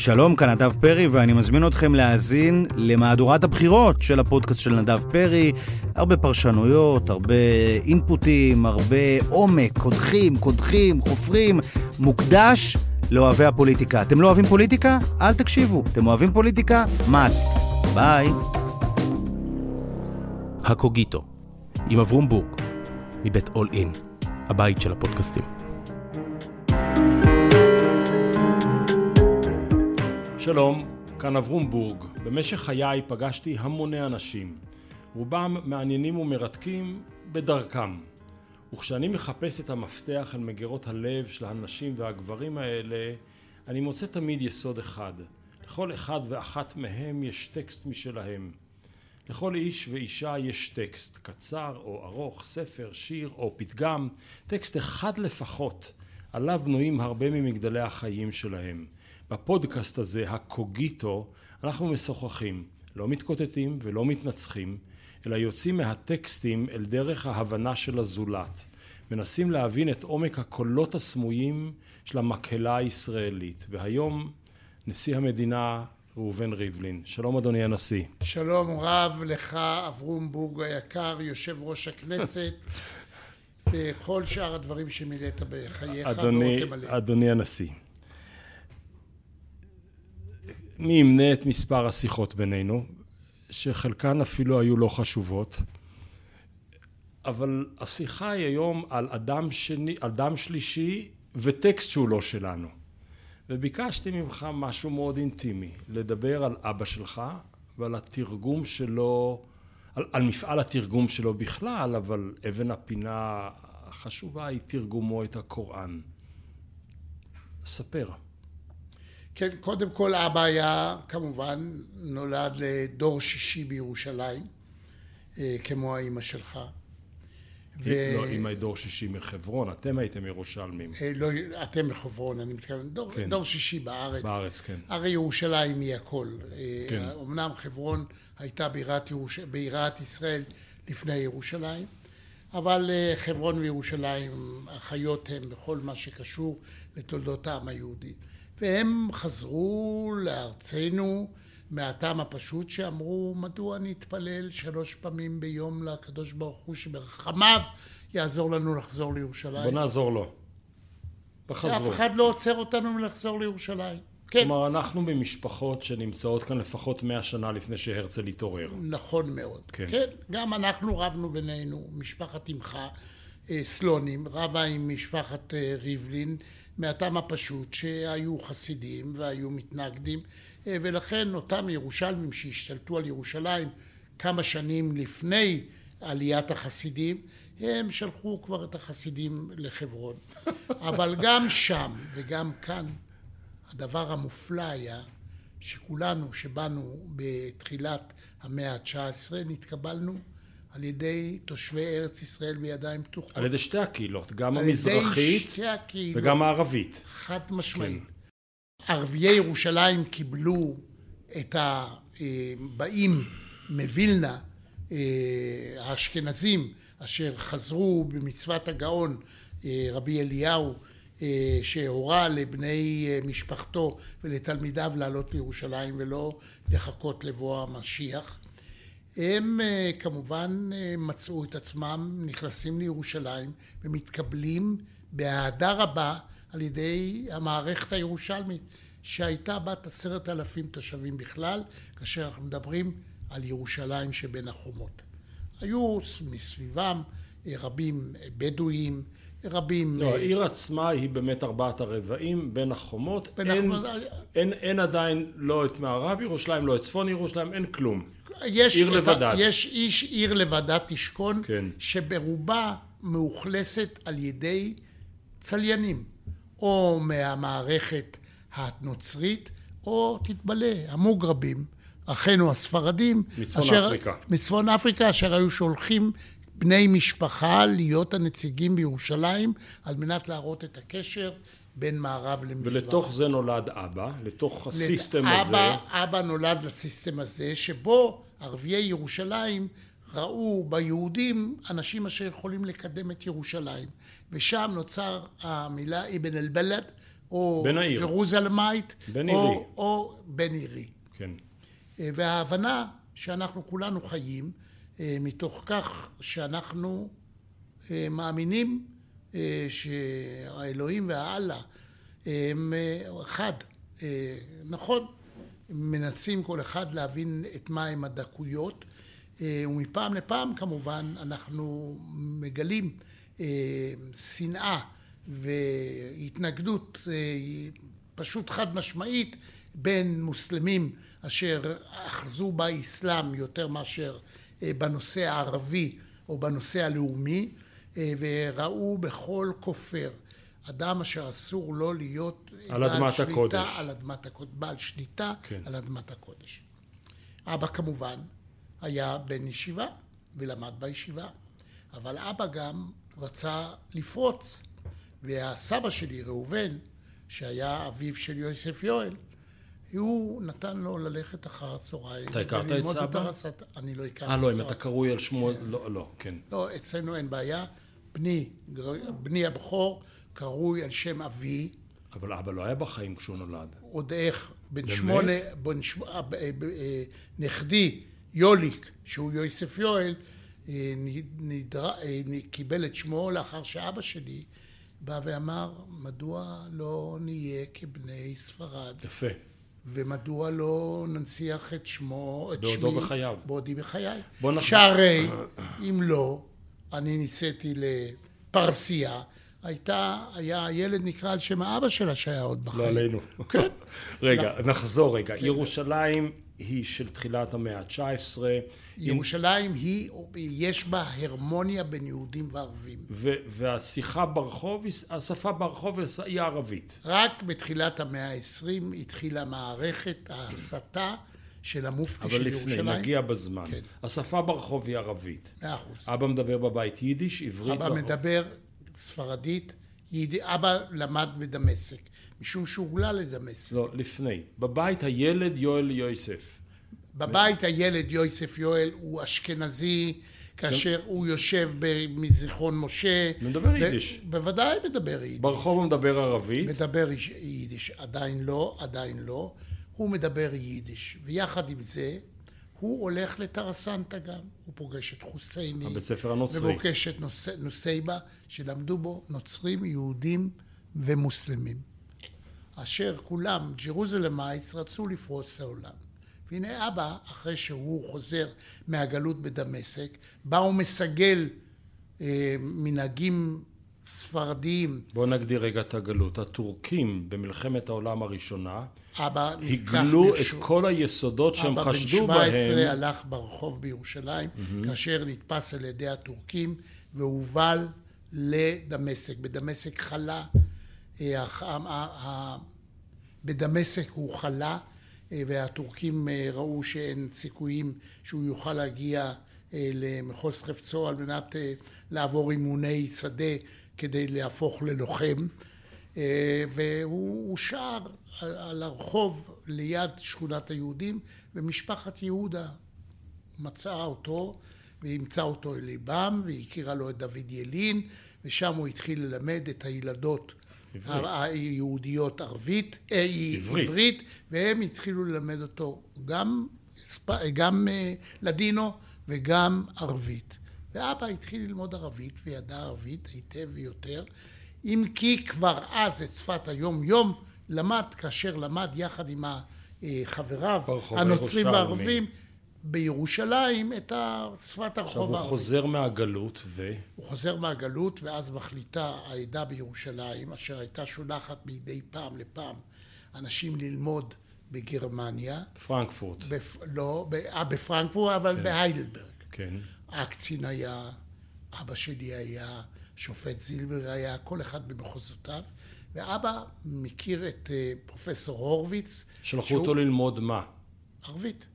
שלום, כאן נדב פרי, ואני מזמין אתכם להאזין למהדורת הבחירות של הפודקאסט של נדב פרי. הרבה פרשנויות, הרבה אינפוטים, הרבה עומק, קודחים, קודחים, חופרים, מוקדש לאוהבי הפוליטיקה. אתם לא אוהבים פוליטיקה? אל תקשיבו. אתם אוהבים פוליטיקה? must. ביי. הקוגיטו, עם אברום בורג, מבית אול אין, הבית של הפודקאסטים. שלום, כאן אברום בורג. במשך חיי פגשתי המוני אנשים. רובם מעניינים ומרתקים בדרכם. וכשאני מחפש את המפתח על מגירות הלב של הנשים והגברים האלה, אני מוצא תמיד יסוד אחד. לכל אחד ואחת מהם יש טקסט משלהם. לכל איש ואישה יש טקסט, קצר או ארוך, ספר, שיר או פתגם, טקסט אחד לפחות, עליו בנויים הרבה ממגדלי החיים שלהם. בפודקאסט הזה, הקוגיטו, אנחנו משוחחים, לא מתקוטטים ולא מתנצחים, אלא יוצאים מהטקסטים אל דרך ההבנה של הזולת. מנסים להבין את עומק הקולות הסמויים של המקהלה הישראלית. והיום נשיא המדינה ראובן ריבלין. שלום אדוני הנשיא. שלום רב לך אברום בורג היקר, יושב ראש הכנסת, וכל שאר הדברים שמילאת בחייך אדוני, אדוני הנשיא, מי ימנה את מספר השיחות בינינו, שחלקן אפילו היו לא חשובות, אבל השיחה היא היום על אדם, שני, אדם שלישי וטקסט שהוא לא שלנו. וביקשתי ממך משהו מאוד אינטימי, לדבר על אבא שלך ועל התרגום שלו, על, על מפעל התרגום שלו בכלל, אבל אבן הפינה החשובה היא תרגומו את הקוראן. ספר. כן, קודם כל אבא היה כמובן נולד לדור שישי בירושלים, אה, כמו האימא שלך. ו... לא, אימא היא דור שישי מחברון, אתם הייתם ירושלמים. אה, לא, אתם מחברון, אני מתכוון, דור, כן. דור שישי בארץ. בארץ, כן. הרי ירושלים היא הכל. אה, כן. אמנם חברון הייתה בירת, ירוש... בירת ישראל לפני ירושלים, אבל חברון וירושלים החיות הן בכל מה שקשור לתולדות העם היהודי. והם חזרו לארצנו מהטעם הפשוט שאמרו מדוע נתפלל שלוש פעמים ביום לקדוש ברוך הוא שברחמיו יעזור לנו לחזור לירושלים. בוא נעזור לו. וחזרו. אף אחד לא עוצר אותנו מלחזור לירושלים. כן. כלומר, אנחנו במשפחות שנמצאות כאן לפחות מאה שנה לפני שהרצל התעורר. נכון מאוד. כן. כן, גם אנחנו רבנו בינינו, משפחת עמך, אה, סלונים, רבה עם משפחת אה, ריבלין. מהטעם הפשוט שהיו חסידים והיו מתנגדים אה, ולכן אותם ירושלמים שהשתלטו על ירושלים כמה שנים לפני עליית החסידים הם שלחו כבר את החסידים לחברון. אבל גם שם וגם כאן הדבר המופלא היה שכולנו שבאנו בתחילת המאה ה-19 נתקבלנו על ידי תושבי ארץ ישראל בידיים פתוחות. על ידי שתי הקהילות, גם המזרחית וגם הערבית. חד משמעית. כן. ערביי ירושלים קיבלו את הבאים מווילנה, אה, האשכנזים, אשר חזרו במצוות הגאון אה, רבי אליהו, אה, שהורה לבני משפחתו ולתלמידיו לעלות לירושלים ולא לחכות לבוא המשיח. הם אה, כמובן אה, מצאו את עצמם נכנסים לירושלים ומתקבלים באהדה רבה על ידי המערכת הירושלמית שהייתה בת עשרת אלפים תושבים בכלל כאשר אנחנו מדברים על ירושלים שבין החומות. היו מסביבם אה, רבים בדואים, רבים... לא, העיר עצמה היא באמת ארבעת הרבעים בין החומות. בין אין, החומות... אין, אין עדיין לא את מערב ירושלים, לא את צפון ירושלים, אין כלום. יש עיר לבדת. יש איש עיר לבדת תשכון, כן. שברובה מאוכלסת על ידי צליינים, או מהמערכת הנוצרית, או תתבלה, המוגרבים, אחינו הספרדים, מצפון אשר, אפריקה. מצפון אפריקה, אשר היו שולחים בני משפחה להיות הנציגים בירושלים, על מנת להראות את הקשר בין מערב למזרח. ולתוך זה נולד אבא, לתוך הסיסטם אבא, הזה. אבא נולד לסיסטם הזה, שבו ערביי ירושלים ראו ביהודים אנשים אשר יכולים לקדם את ירושלים ושם נוצר המילה ابن البلد או. Jerusalemite, או. או בן עירי. כן. אה, וההבנה שאנחנו כולנו חיים מתוך כך שאנחנו אה, מאמינים אה, שהאלוהים והאללה הם אה, אחד. אה, נכון, מנסים כל אחד להבין את מהם הדקויות, אה, ומפעם לפעם כמובן אנחנו מגלים אה, שנאה והתנגדות אה, פשוט חד משמעית בין מוסלמים אשר אחזו באסלאם יותר מאשר אה, בנושא הערבי או בנושא הלאומי אה, וראו בכל כופר אדם אשר אסור לו להיות על בעל אדמת שליטה הקודש. על אדמת הקודש, בעל שליטה כן. על אדמת הקודש. אבא כמובן היה בן ישיבה ולמד בישיבה, אבל אבא גם רצה לפרוץ, והסבא שלי, ראובן, שהיה אביו של יוסף יואל, הוא נתן לו ללכת אחר הצהריים. אתה הכרת את סבא? בתרסת- אני לא הכרתי אה, את לא, אם סבא. אתה קרוי על שמו... לא, לא, כן. לא, אצלנו אין בעיה. בני, בני הבכור, קרוי על שם אבי, אבל אבא לא היה בחיים כשהוא נולד. עוד איך, בן באמת? שמונה, בן ש... אה, אה, אה, נכדי יוליק, שהוא יוסף יואל, אה, נדר... אה, קיבל את שמו לאחר שאבא שלי בא ואמר, מדוע לא נהיה כבני ספרד, יפה. ומדוע לא ננציח את שמו, את שמי, בחייו. בעודי בחיי. בוא נחזור. שהרי, אם לא, אני נישאתי לפרסייה, הייתה, היה הילד נקרא על שם האבא שלה שהיה עוד בחיים. לא עלינו. כן. רגע, נחזור רגע. ירושלים היא של תחילת המאה ה-19. ירושלים היא, יש בה הרמוניה בין יהודים וערבים. ו- והשיחה ברחוב, השפה ברחוב היא הערבית. רק בתחילת המאה העשרים התחילה מערכת ההסתה של המופתי אבל של לפני, ירושלים. נגיע בזמן. כן. השפה ברחוב היא ערבית. מאה אחוז. אבא מדבר בבית יידיש, עברית. אבא והכל. מדבר ספרדית, ייד... אבא למד בדמשק, משום שהוגלה לדמשק. לא, לפני. בבית הילד יואל יוסף. בבית הילד יוסף יואל הוא אשכנזי, כאשר הוא יושב מזיכרון משה. מדבר יידיש. בוודאי מדבר יידיש. ברחוב הוא מדבר ערבית. מדבר יידיש. עדיין לא, עדיין לא. הוא מדבר יידיש. ויחד עם זה, הוא הולך לטרסנטה גם. הוא פוגש את חוסייני. הבית ספר הנוצרי. ופוגש את נוס- נוסייבה, שלמדו בו נוצרים, יהודים ומוסלמים. אשר כולם, Jerusalemites, רצו לפרוץ לעולם. והנה אבא, אחרי שהוא חוזר מהגלות בדמשק, בא ומסגל אה, מנהגים ספרדיים. בואו נגדיר רגע את הגלות. הטורקים במלחמת העולם הראשונה אבא הגלו את ברשות- כל היסודות שהם אבא חשדו בן 17 בהם. הלך ברחוב בירושלים, כאשר נתפס על ידי הטורקים והובל לדמשק. בדמשק חלה, בדמשק הוא חלה, אה, והטורקים אה, ראו שאין סיכויים שהוא יוכל להגיע אה, למחוז חפצו על מנת אה, לעבור אימוני שדה כדי להפוך ללוחם. אה, והוא על- על הרחוב ליד שכונת היהודים, ומשפחת יהודה מצאה אותו ואימצה אותו אל ליבם, והכירה לו את דוד ילין, ושם הוא התחיל ללמד את הילדות עברית. ה- היהודיות ערבית, אה, עברית. עברית, והם התחילו ללמד אותו גם, גם אה, לדינו וגם ערבית. ואבא התחיל ללמוד ערבית וידע ערבית היטב ויותר, אם כי כבר אז את שפת היום-יום למד, כאשר למד יחד עם אה, חבריו הנוצרים. והערבים בירושלים את שפת עכשיו הרחוב הוא הערבי. חוזר מהגלות ו... הוא חוזר מהגלות ואז מחליטה העדה בירושלים, אשר הייתה שולחת מדי פעם לפעם אנשים ללמוד בגרמניה, פרנקפורט. בפ... לא, ב... אה, בפרנקפורט, אבל בהיידלברג. כן. הקצין היה, אבא שלי היה, שופט זילבר היה, כל אחד במחוזותיו, ואבא מכיר את אה, פרופסור הורוביץ. שלחו שהוא- אותו ללמוד מה? ערבית,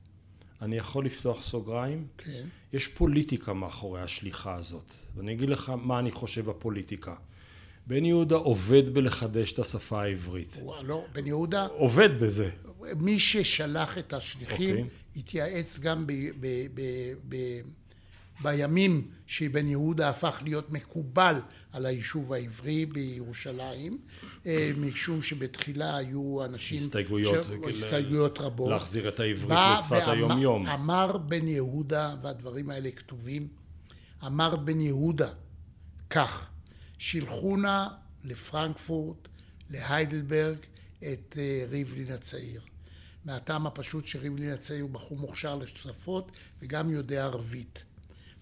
אני יכול לפתוח סוגריים? כן. יש פוליטיקה מאחורי השליחה הזאת, ואני אגיד לך מה אני חושב הפוליטיקה. בן יהודה עובד בלחדש את השפה העברית. הוא, לא, בן יהודה, עובד בזה. מי ששלח את השליחים אוקיי. התייעץ גם ב, ב, ב, ב, בימים שבן יהודה הפך להיות מקובל על היישוב העברי בירושלים, אה, משום שבתחילה היו אנשים... הסתייגויות. ש... הסתייגויות רבות. להחזיר את העברית לשפת היום-יום. אמר בן יהודה, והדברים האלה כתובים, אמר בן יהודה כך, שילחו נא לפרנקפורט, להיידלברג, את אה, ריבלין הצעיר. מהטעם הפשוט שריבלין הצעיר הוא בחור מוכשר לשפות וגם יודע ערבית.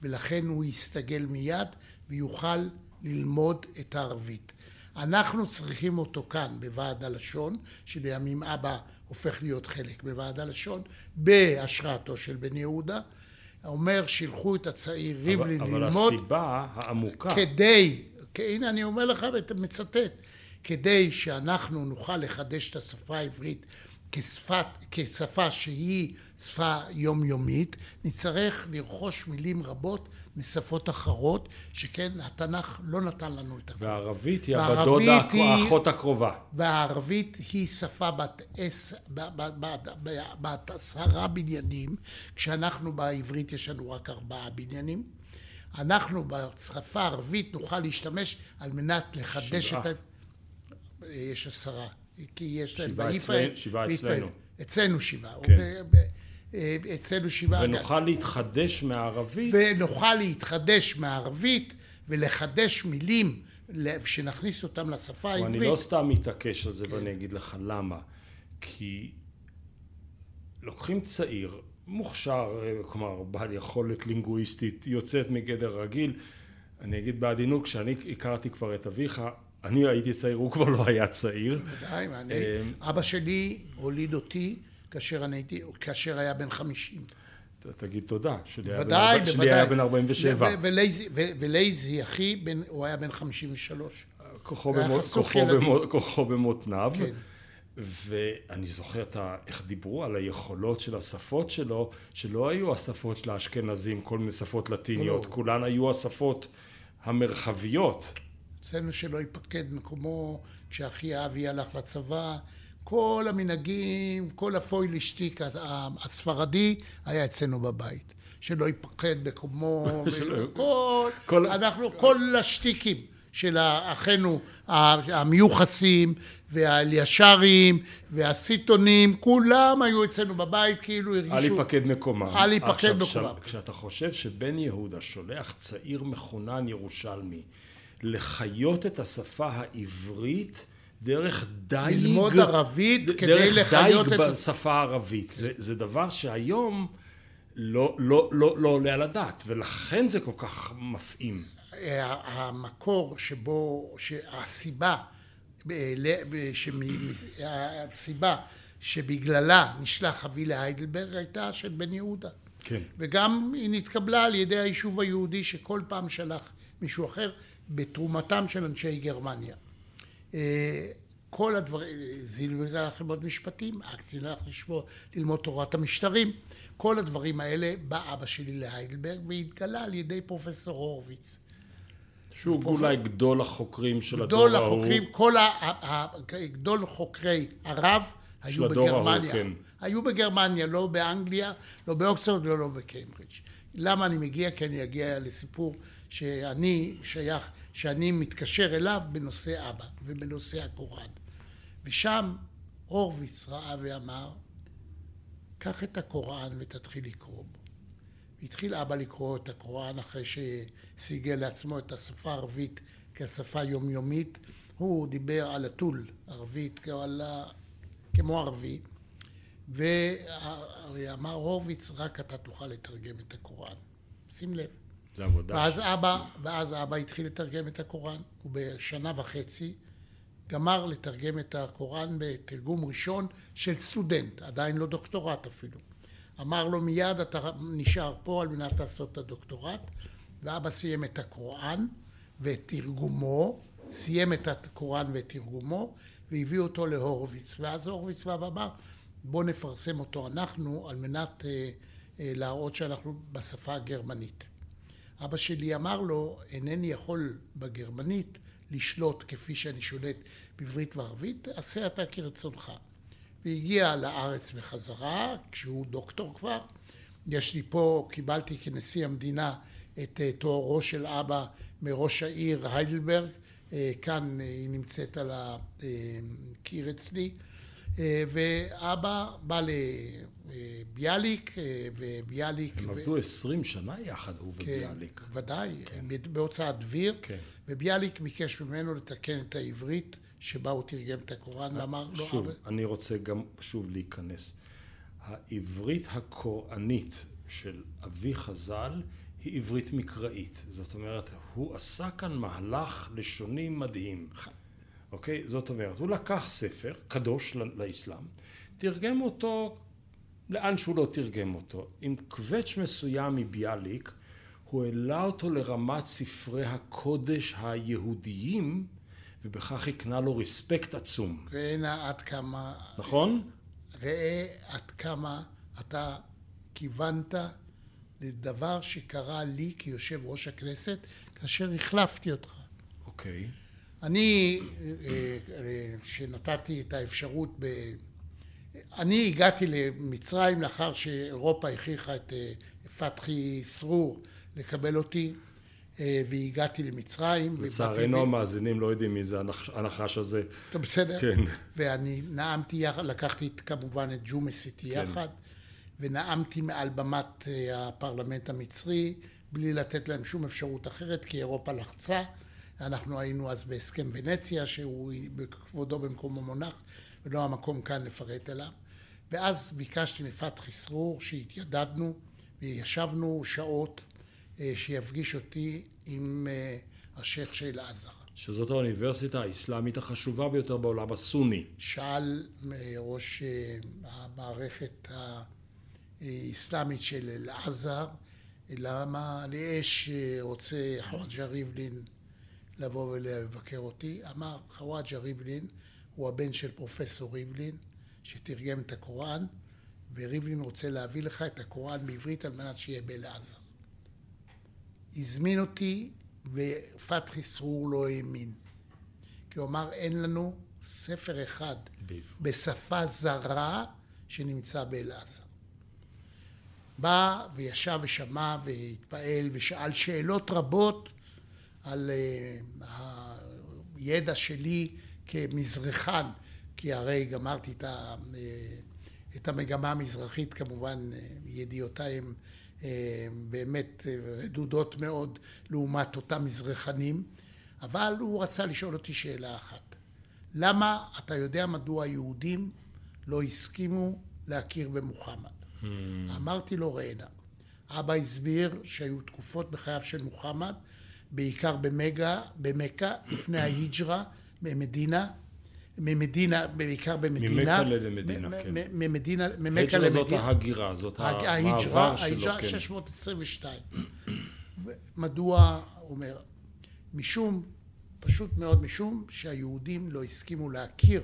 ולכן הוא יסתגל מיד ויוכל ללמוד את הערבית. אנחנו צריכים אותו כאן בוועד הלשון, שלימים אבא הופך להיות חלק בוועד הלשון, בהשראתו של בן יהודה. אומר שילחו את הצעיר ריבלין ללמוד. אבל הסיבה העמוקה... כדי, הנה אני אומר לך ומצטט, כדי שאנחנו נוכל לחדש את השפה העברית כשפת, כשפה שהיא שפה יומיומית, נצטרך לרכוש מילים רבות משפות אחרות, שכן התנ"ך לא נתן לנו את הכל. והערבית היא הבדודה, האחות הקרובה. והערבית היא שפה בת, עש, בת עשרה בניינים, כשאנחנו בעברית יש לנו רק ארבעה בניינים. אנחנו בשפה הערבית נוכל להשתמש על מנת לחדש שבעה. את ה... יש עשרה. כי יש להם. שבעה אצלנו. אצלנו שבעה. כן. אצלנו שבעה. ונוכל להתחדש מהערבית. ונוכל להתחדש מהערבית ולחדש מילים שנכניס אותם לשפה העברית. אני לא סתם מתעקש על זה כן. ואני אגיד לך למה. כי לוקחים צעיר, מוכשר, כלומר בעל יכולת לינגוויסטית יוצאת מגדר רגיל. אני אגיד בעדינות, כשאני הכרתי כבר את אביך, אני הייתי צעיר, הוא כבר לא היה צעיר. בוודאי, אמ, אבא שלי הוליד אותי כאשר אני הייתי, כאשר היה בן חמישים. תגיד תודה, שלי בוודאי, היה, שלי היה בן 47. ולייזי, אחי, הוא היה בן 53. כוחו במותניו. כן. ואני זוכר את ה, איך דיברו על היכולות של השפות שלו, שלא היו השפות של האשכנזים, כל מיני שפות לטיניות, לא. כולן היו השפות המרחביות. אצלנו שלא ייפקד מקומו, כשאחי אבי הלך לצבא, כל המנהגים, כל הפוילישטיק הספרדי היה אצלנו בבית. שלא ייפקד מקומו, כל, כל, אנחנו, כל השטיקים של אחינו המיוחסים והאלישרים והסיטונים, כולם היו אצלנו בבית כאילו הרגישו... אל ייפקד מקומם. אל ייפקד מקומם. כשאתה חושב שבן יהודה שולח צעיר מחונן ירושלמי לחיות את השפה העברית דרך דייג... ללמוד ערבית כדי לחיות את... דרך דייג בשפה הערבית. זה, זה דבר שהיום לא, לא, לא, לא עולה על הדעת, ולכן זה כל כך מפעים. המקור שבו, הסיבה, הסיבה שבגללה נשלח אבי להיידלברג הייתה של בן יהודה. כן. וגם היא נתקבלה על ידי היישוב היהודי שכל פעם שלח מישהו אחר. בתרומתם של אנשי גרמניה. אה, כל הדברים, זילבר הלך ללמוד משפטים, אקצין הלך לשמור, ללמוד תורת המשטרים, כל הדברים האלה בא אבא שלי להיידלברג והתגלה על ידי פרופסור הורוביץ. שהוא פרופ... אולי גדול החוקרים של הדור ההוא. גדול החוקרים, כל ה... ה... גדול חוקרי הרב היו בגרמניה. ההוא, כן. היו בגרמניה, לא באנגליה, לא באוקספורד ולא בקיימברידג'. למה אני מגיע? כי אני אגיע לסיפור שאני שייך, שאני מתקשר אליו בנושא אבא ובנושא הקוראן. ושם הורוביץ ראה ואמר, קח את הקוראן ותתחיל לקרוא בו. התחיל אבא לקרוא את הקוראן אחרי שסיגל לעצמו את השפה הערבית כשפה יומיומית. הוא דיבר על הטול, ערבית, כמו ערבי, ואמר הורוביץ, רק אתה תוכל לתרגם את הקוראן. שים לב. זה עבודה. ואז אבא, ואז אבא התחיל לתרגם את הקוראן, ובשנה וחצי גמר לתרגם את הקוראן בתרגום ראשון של סטודנט, עדיין לא דוקטורט אפילו. אמר לו מיד אתה נשאר פה על מנת לעשות את הדוקטורט, ואבא סיים את הקוראן ואת תרגומו, סיים את הקוראן ואת תרגומו, והביא אותו להורוביץ. ואז הורוביץ בא ואמר, בוא נפרסם אותו אנחנו על מנת אה, אה, להראות שאנחנו בשפה הגרמנית. אבא שלי אמר לו, אינני יכול בגרמנית לשלוט כפי שאני שולט בעברית וערבית, עשה אתה כרצונך. והגיע לארץ בחזרה, כשהוא דוקטור כבר. יש לי פה, קיבלתי כנשיא המדינה את תוארו של אבא מראש העיר היידלברג, כאן היא נמצאת על הקיר אצלי, ואבא בא לביאליק, וביאליק... הם עבדו עשרים שנה יחד, הוא כן, וביאליק. כן, ודאי, כן. בהוצאת דביר, כן. וביאליק ביקש ממנו לתקן את העברית. שבה הוא תרגם את הקוראן ואמר לא... שוב, אני רוצה גם שוב להיכנס. העברית הקוראנית של אבי חז"ל היא עברית מקראית. זאת אומרת, הוא עשה כאן מהלך לשוני מדהים. אוקיי? זאת אומרת, הוא לקח ספר קדוש לאסלאם, תרגם אותו לאן שהוא לא תרגם אותו. עם קווץ' מסוים מביאליק, הוא העלה אותו לרמת ספרי הקודש היהודיים ובכך הקנה לו רספקט עצום. ראה נא עד כמה... נכון? ראה עד כמה אתה כיוונת לדבר שקרה לי כיושב ראש הכנסת כאשר החלפתי אותך. אוקיי. אני, שנתתי את האפשרות ב... אני הגעתי למצרים לאחר שאירופה הכריחה את פתחי סרור לקבל אותי אה, והגעתי למצרים. לצערנו המאזינים לא יודעים מי זה הנחש הזה. טוב, בסדר. כן. ואני נאמתי יחד, לקחתי כמובן את ג'ומס איתי כן. יחד, ונאמתי מעל במת אה, הפרלמנט המצרי, בלי לתת להם שום אפשרות אחרת, כי אירופה לחצה. אנחנו היינו אז בהסכם ונציה, שהוא בכבודו במקומו מונח, ולא המקום כאן לפרט עליו. ואז ביקשתי מפתחי סרור שהתיידדנו וישבנו שעות אה, שיפגיש אותי עם אה, השייח' של עזה. שזאת האוניברסיטה האסלאמית החשובה ביותר בעולם הסוני. שאל אה, ראש המערכת האסלאמית של אל-עזר למה לאש רוצה חוואג'ה ריבלין לבוא ולבקר אותי. אמר חוואג'ה ריבלין הוא הבן של פרופסור ריבלין שתרגם את הקוראן וריבלין רוצה להביא לך את הקוראן בעברית על מנת שיהיה באל-עזר. הזמין אותי ופתחי סרור לא האמין. כי הוא אמר אין לנו ספר אחד ביף. בשפה זרה שנמצא באלעזר. בא וישב ושמע והתפעל ושאל שאלות רבות על uh, הידע שלי כמזרחן, כי הרי גמרתי את, ה, uh, את המגמה המזרחית כמובן, uh, ידיעותיי הן אה, באמת אה, רדודות מאוד לעומת אותם מזרחנים, אבל הוא רצה לשאול אותי שאלה אחת. למה אתה יודע מדוע היהודים לא הסכימו להכיר במוחמד? Hmm. אמרתי לו ראנה. אבא הסביר שהיו תקופות בחייו של מוחמד, בעיקר במגה, במכה, לפני ההיג'רה, במדינה, ממדינה, בעיקר במדינה. ממכה למדינה, כן. ממדינה, ממכה למדינה. זאת ההגירה, זאת המעבר שלו, כן. ההיג'רה 622. מדוע, אומר, משום, פשוט מאוד משום שהיהודים לא הסכימו להכיר,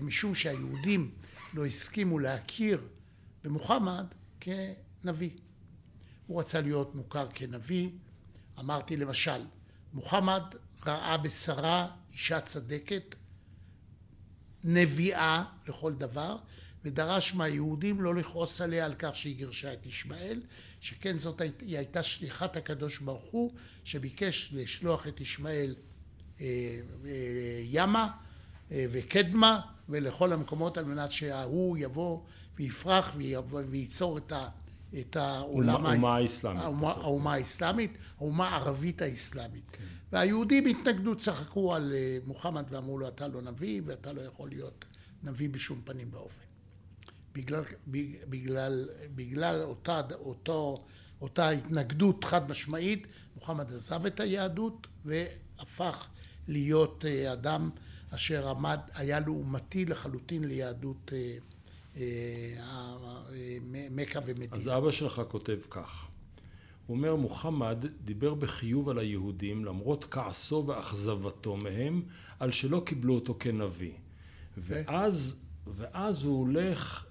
משום שהיהודים לא הסכימו להכיר במוחמד כנביא. הוא רצה להיות מוכר כנביא. אמרתי למשל, מוחמד ראה בשרה אישה צדקת נביאה לכל דבר, ודרש מהיהודים לא לכעוס עליה על כך שהיא גירשה את ישמעאל, שכן זאת היא הייתה שליחת הקדוש ברוך הוא, שביקש לשלוח את ישמעאל אה, אה, ימה אה, וקדמה ולכל המקומות על מנת שההוא יבוא ויפרח וייצור את, ה, את העולם האסלאמית, האומה האסלאמית, האומה הערבית האסלאמית. כן. והיהודים התנגדו, צחקו על אה, מוחמד ואמרו לו אתה לא נביא ואתה לא יכול להיות נביא בשום פנים ואופן. בגלל, בגלל, בגלל אותה, אותו, אותה התנגדות חד משמעית, מוחמד עזב את היהדות והפך להיות אה, אדם אשר עמד, היה לעומתי לחלוטין ליהדות אה, מכה ומדינה. אז אבא שלך כותב כך: הוא אומר מוחמד דיבר בחיוב על היהודים למרות כעסו ואכזבתו מהם על שלא קיבלו אותו כנביא. ואז, ואז הוא הולך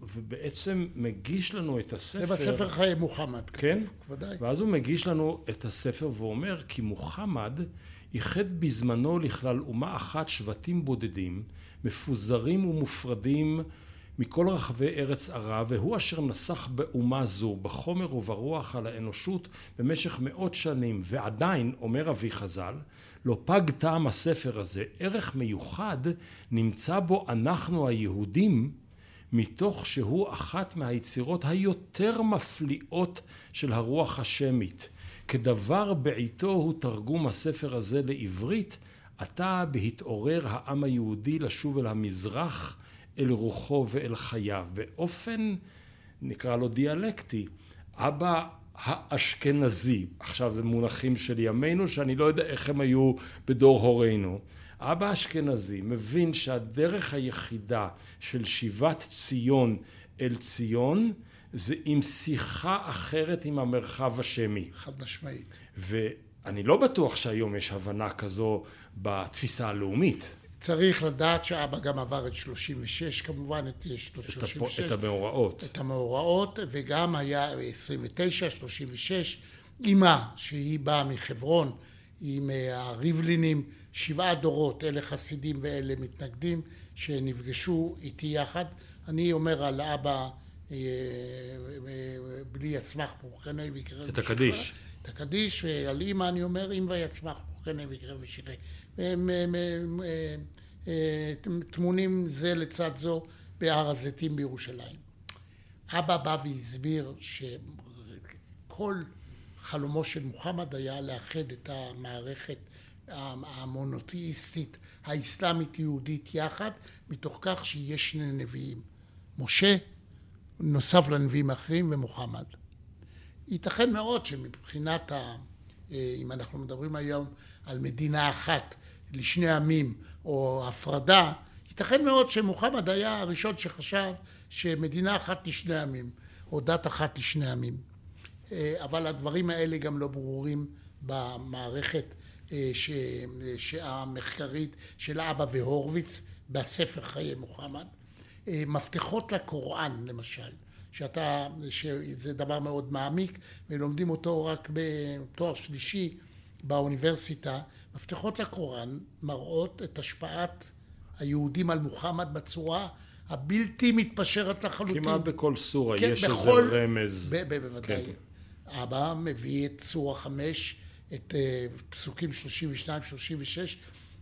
ובעצם מגיש לנו את הספר. זה בספר חיי מוחמד. כן? ודאי. ואז הוא מגיש לנו את הספר ואומר כי מוחמד איחד בזמנו לכלל אומה אחת שבטים בודדים, מפוזרים ומופרדים מכל רחבי ארץ ערב, והוא אשר נסח באומה זו, בחומר וברוח על האנושות במשך מאות שנים, ועדיין, אומר אבי חז"ל, לא פג טעם הספר הזה. ערך מיוחד נמצא בו אנחנו היהודים, מתוך שהוא אחת מהיצירות היותר מפליאות של הרוח השמית. כדבר בעיתו הוא תרגום הספר הזה לעברית, עתה בהתעורר העם היהודי לשוב אל המזרח, אל רוחו ואל חייו, באופן נקרא לו דיאלקטי. אבא האשכנזי, עכשיו זה מונחים של ימינו שאני לא יודע איך הם היו בדור הורינו, אבא האשכנזי מבין שהדרך היחידה של שיבת ציון אל ציון זה עם שיחה אחרת עם המרחב השמי. חד משמעית. ואני לא בטוח שהיום יש הבנה כזו בתפיסה הלאומית. צריך לדעת שאבא גם עבר את 36 כמובן, את, יש לו 36. את המאורעות. את המאורעות, וגם היה 29, 36. אימא, שהיא באה מחברון, עם הריבלינים, שבעה דורות, אלה חסידים ואלה מתנגדים, שנפגשו איתי יחד. אני אומר על אבא, אה, בלי יצמח פורחני ויקרב את הקדיש. את הקדיש, ועל אימא אני אומר, אם ויצמח פורחני ויקרב בשירי. טמונים זה לצד זו בהר הזיתים בירושלים. אבא בא והסביר שכל חלומו של מוחמד היה לאחד את המערכת המונותאיסטית האסלאמית יהודית יחד מתוך כך שיש שני נביאים משה נוסף לנביאים האחרים ומוחמד ייתכן מאוד שמבחינת ה... אם אנחנו מדברים היום על מדינה אחת לשני עמים או הפרדה ייתכן מאוד שמוחמד היה הראשון שחשב שמדינה אחת לשני עמים או דת אחת לשני עמים אבל הדברים האלה גם לא ברורים במערכת המחקרית של אבא והורוביץ בספר חיי מוחמד. מפתחות לקוראן למשל, שאתה, שזה דבר מאוד מעמיק ולומדים אותו רק בתואר שלישי באוניברסיטה, מפתחות לקוראן מראות את השפעת היהודים על מוחמד בצורה הבלתי מתפשרת לחלוטין. כמעט בכל סורה כן, יש בכל, איזה רמז. בוודאי. כן. אבא מביא את סורה חמש את אה, פסוקים 32-36,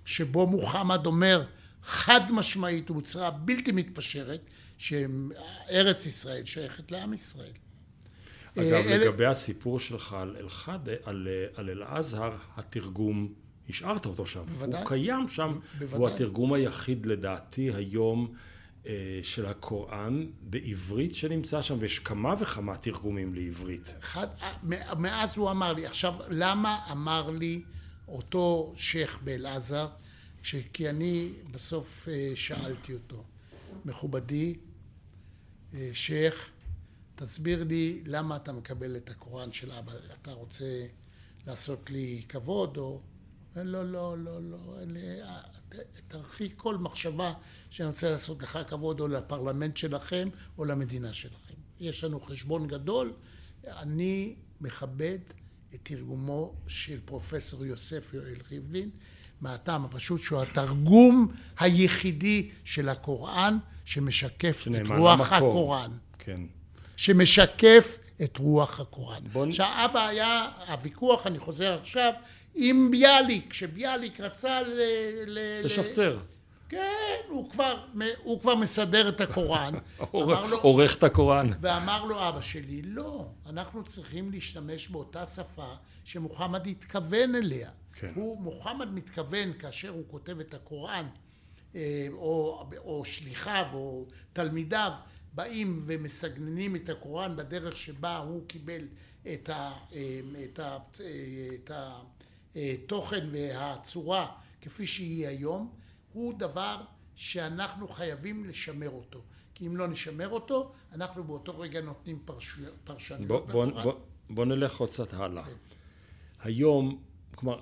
שבו מוחמד אומר חד משמעית ובצורה בלתי מתפשרת שארץ ישראל שייכת לעם ישראל. אגב, אה, אל... לגבי הסיפור שלך על אלחד, על, על אלעזר, התרגום, השארת אותו שם. בוודאי. הוא קיים שם, בוודאי. הוא התרגום היחיד לדעתי היום אה, של הקוראן בעברית שנמצא שם, ויש כמה וכמה תרגומים לעברית. אחד, מאז הוא אמר לי, עכשיו למה אמר לי אותו שייח' באלעזר, כי אני בסוף אה, שאלתי אותו, מכובדי, אה, שייח', תסביר לי למה אתה מקבל את הקוראן של אבא, אתה רוצה לעשות לי כבוד או... לא, לא, לא, לא, תרחיק כל מחשבה שאני רוצה לעשות לך כבוד או לפרלמנט שלכם או למדינה שלכם. יש לנו חשבון גדול, אני מכבד את תרגומו של פרופסור יוסף יואל ריבלין מהטעם הפשוט שהוא התרגום היחידי של הקוראן שמשקף את רוח המקור. הקוראן. כן. שמשקף את רוח הקוראן. בוא... שהאבא היה, הוויכוח, אני חוזר עכשיו, עם ביאליק, כשביאליק רצה ל... ל לשפצר. כן, הוא כבר, הוא כבר מסדר את הקוראן. עורך את הקוראן. ואמר לו אבא שלי, לא, אנחנו צריכים להשתמש באותה שפה שמוחמד התכוון אליה. כן. הוא, מוחמד מתכוון כאשר הוא כותב את הקוראן, אה, או, או שליחיו או תלמידיו, באים ומסגננים את הקוראן בדרך שבה הוא קיבל את, ה, אה, את, ה, אה, את התוכן והצורה כפי שהיא היום, הוא דבר שאנחנו חייבים לשמר אותו. כי אם לא נשמר אותו, אנחנו באותו רגע נותנים פרשנויות בוא, בוא, בוא, בוא נלך עוד קצת הלאה. כן. היום, כלומר,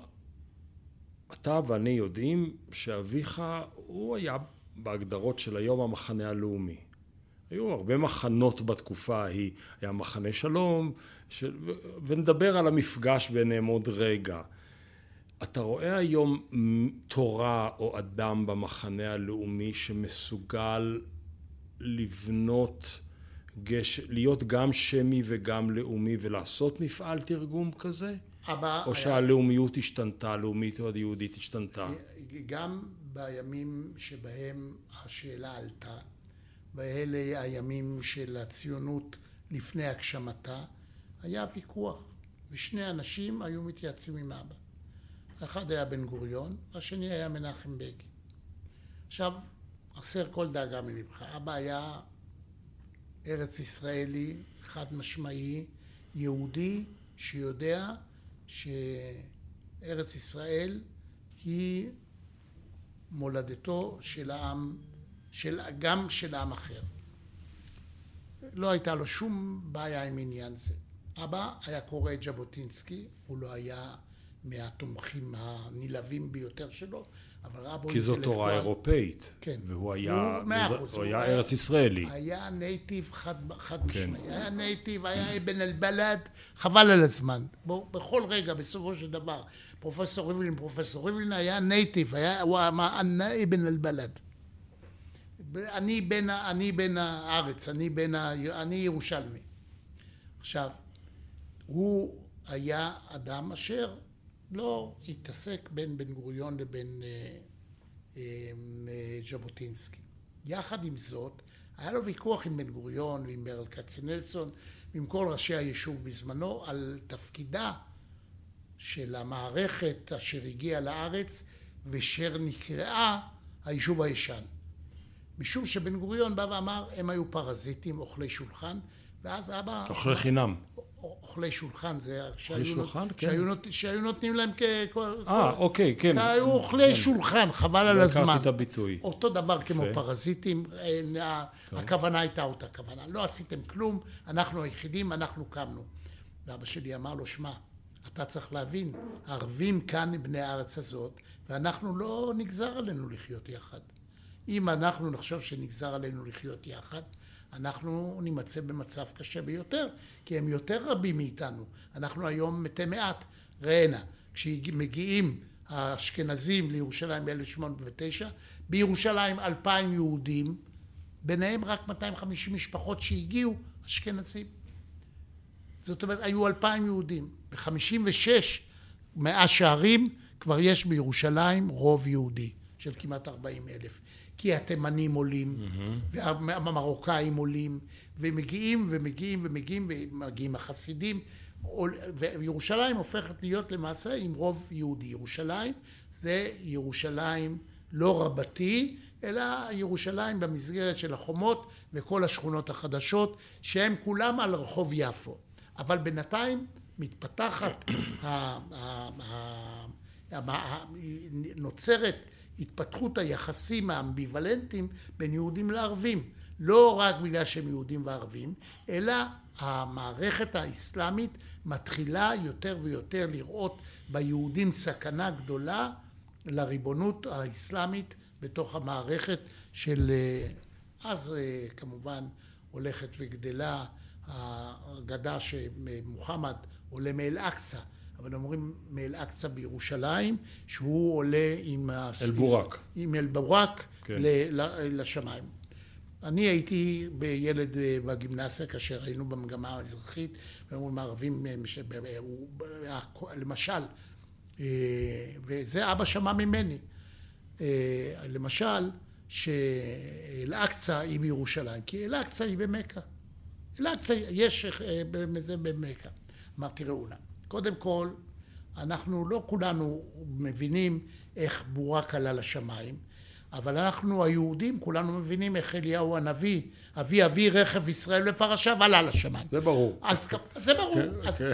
אתה ואני יודעים שאביך, הוא היה בהגדרות של היום המחנה הלאומי. היו הרבה מחנות בתקופה ההיא, היה מחנה שלום, של... ונדבר על המפגש ביניהם עוד רגע. אתה רואה היום תורה או אדם במחנה הלאומי שמסוגל לבנות, גש... להיות גם שמי וגם לאומי ולעשות מפעל תרגום כזה? אבא או היה- שהלאומיות השתנתה, הלאומית או היהודית השתנתה? גם בימים שבהם השאלה עלתה, ואלה הימים של הציונות לפני הגשמתה, היה ויכוח, ושני אנשים היו מתייעצים עם אבא. האחד היה בן גוריון, והשני היה מנחם בגין. עכשיו, הסר כל דאגה מלבך. אבא היה ארץ ישראלי, חד משמעי, יהודי, שיודע שארץ ישראל היא מולדתו של העם, של, גם של עם אחר. לא הייתה לו שום בעיה עם עניין זה. אבא היה קורא את ז'בוטינסקי, הוא לא היה מהתומכים הנלהבים ביותר שלו, אבל אבא הוא כי זו תורה אינטלקטואל. אירופאית. כן. והוא היה, מאה מז- אחוז, הוא הוא היה ארץ ישראלי. היה native חד, חד כן. משמעי. היה native, היה ابن البلد, חבל על הזמן. בוא, בכל רגע, בסופו של דבר, פרופסור ריבלין, פרופסור ריבלין היה native, היה, הוא אמר, أنا ابن البلد. אני ה- אני בן הארץ, אני בן ה... אני ירושלמי. עכשיו, הוא היה אדם אשר לא התעסק בין בן גוריון לבין אה, אה, אה, ז'בוטינסקי. יחד עם זאת, היה לו ויכוח עם בן גוריון ועם ברל כצנלסון ועם כל ראשי היישוב בזמנו על תפקידה של המערכת אשר הגיעה לארץ ואשר נקראה היישוב הישן. משום שבן גוריון בא ואמר, הם היו פרזיטים, אוכלי שולחן, ואז אבא... אוכלי חינם. אוכלי שולחן, זה שהיו, שולחן, נות, כן. שהיו, נות, שהיו נותנים להם כ... אה, אוקיי, כן. היו אוכלי שולחן, חבל על לא הזמן. הכרתי את הביטוי. אותו דבר כמו. פרזיטים, אה, ה- הכוונה הייתה אותה כוונה. לא עשיתם כלום, אנחנו היחידים, אנחנו קמנו. ואבא שלי אמר לו, שמע, אתה צריך להבין, הערבים כאן הם בני הארץ הזאת, ואנחנו לא נגזר עלינו לחיות יחד. אם אנחנו נחשוב שנגזר עלינו לחיות יחד, אנחנו נימצא במצב קשה ביותר, כי הם יותר רבים מאיתנו. אנחנו היום מתי מעט. ראנה, כשמגיעים האשכנזים לירושלים ב-1809, בירושלים אלפיים יהודים, ביניהם רק 250 משפחות שהגיעו, אשכנזים. זאת אומרת, היו אלפיים יהודים. ב-56, מאה שערים, כבר יש בירושלים רוב יהודי של כמעט 40 אלף. כי התימנים עולים, והמרוקאים עולים, ומגיעים ומגיעים ומגיעים, ומגיעים החסידים, וירושלים הופכת להיות למעשה עם רוב יהודי. ירושלים זה ירושלים לא רבתי, אלא ירושלים במסגרת של החומות וכל השכונות החדשות, שהם כולם על רחוב יפו. אבל בינתיים מתפתחת, ה- ה- ה- ה- ה- נוצרת התפתחות היחסים האמביוולנטיים בין יהודים לערבים. לא רק בגלל שהם יהודים וערבים, אלא המערכת האסלאמית מתחילה יותר ויותר לראות ביהודים סכנה גדולה לריבונות האסלאמית בתוך המערכת של... אה, אז אה, כמובן הולכת וגדלה האגדה שמוחמד עולה מאל-אקצא, אבל אומרים מאל-אקצא בירושלים, שהוא עולה עם... אל-בורק. עם אל-בורק כן. לשמיים. אני הייתי בילד אה, בגימנסיה כאשר היינו במגמה האזרחית, והיו מערבים, אה, למשל, אה, וזה אבא שמע ממני, למשל, שאל-אקצא היא בירושלים, כי אל-אקצא היא במכה. אל-אקצא, יש זה במכה. אמרתי, ראו נא, קודם כל, אנחנו לא כולנו מבינים איך בורק עלה לשמיים, אבל אנחנו היהודים כולנו מבינים איך אליהו הנביא, אבי אבי רכב ישראל בפרשיו עלה לשמיים. זה ברור. אז כ- זה ברור. כן, אז כן.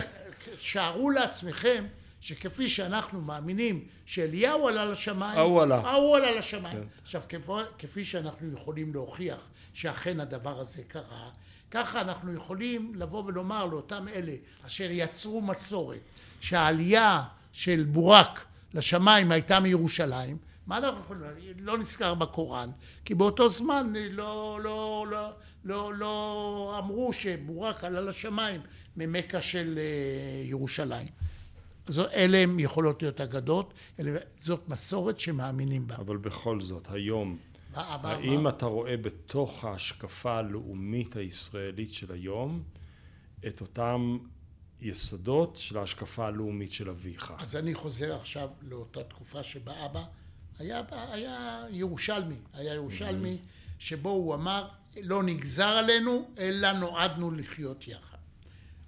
שערו לעצמכם שכפי שאנחנו מאמינים שאליהו עלה לשמיים, ההוא עלה. ההוא עלה לשמיים. כן. עכשיו, כפי שאנחנו יכולים להוכיח שאכן הדבר הזה קרה, ככה אנחנו יכולים לבוא ולומר לאותם אלה אשר יצרו מסורת שהעלייה של בורק לשמיים הייתה מירושלים, מה אנחנו יכולים, לא נזכר בקוראן, כי באותו זמן לא, לא, לא, לא, לא אמרו שבורק עלה לשמיים ממכה של אה, ירושלים. זו, אלה הם יכולות להיות אגדות, אלה, זאת מסורת שמאמינים בה. אבל בכל זאת, היום, האם אתה רואה בתוך ההשקפה הלאומית הישראלית של היום את אותם יסודות של ההשקפה הלאומית של אביך? אז אני חוזר עכשיו לאותה תקופה שבה אבא היה, היה ירושלמי, היה ירושלמי mm-hmm. שבו הוא אמר לא נגזר עלינו אלא נועדנו לחיות יחד.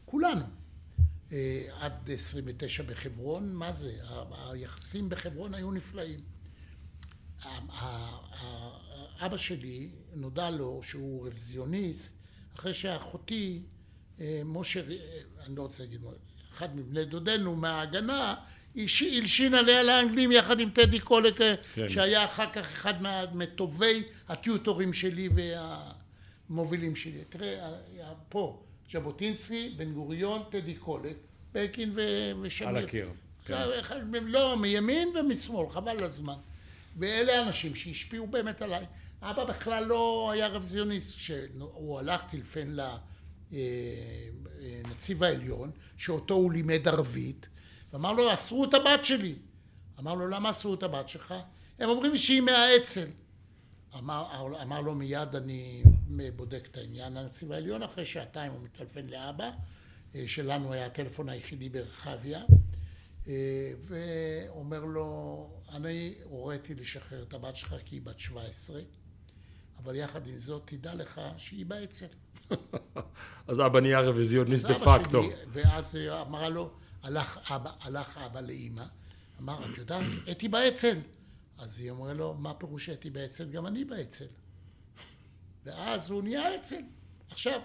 כולנו. אה, עד 29 בחברון, מה זה? היחסים בחברון היו נפלאים. אבא שלי, נודע לו שהוא רוויזיוניסט, אחרי שאחותי, אה, משה, אה, אני לא רוצה להגיד, אחד מבני דודינו מההגנה, הלשין עליה לאנגלים יחד עם טדי קולק, כן. שהיה אחר כך אחד מטובי הטיוטורים שלי והמובילים שלי. תראה, פה, ז'בוטינסקי, בן גוריון, טדי קולק, בקין ושמיר. על הקיר. כן. לא, מימין ומשמאל, חבל הזמן. ואלה האנשים שהשפיעו באמת עליי. אבא בכלל לא היה רוויזיוניסט, שהוא הלך טילפן לנציב אה, אה, העליון, שאותו הוא לימד ערבית, ואמר לו, אסרו את הבת שלי. אמר לו, למה אסרו את הבת שלך? הם אומרים שהיא מהאצ"ל. אמר, אמר לו מיד אני בודק את העניין הנציב העליון, אחרי שעתיים הוא מטלפן לאבא, אה, שלנו היה הטלפון היחידי ברחביה, אה, ואומר לו, אני הוריתי לשחרר את הבת שלך כי היא בת 17, אבל יחד עם זאת תדע לך שהיא באצ"ל. אז אבא נהיה רוויזיוניסט דה פקטו. ואז אמרה לו, הלך אבא, הלך אבא לאימא, אמר, את יודעת, אתי באצ"ל. אז היא אמרה לו, מה פירוש אתי באצ"ל? גם אני באצ"ל. ואז הוא נהיה אצ"ל. עכשיו,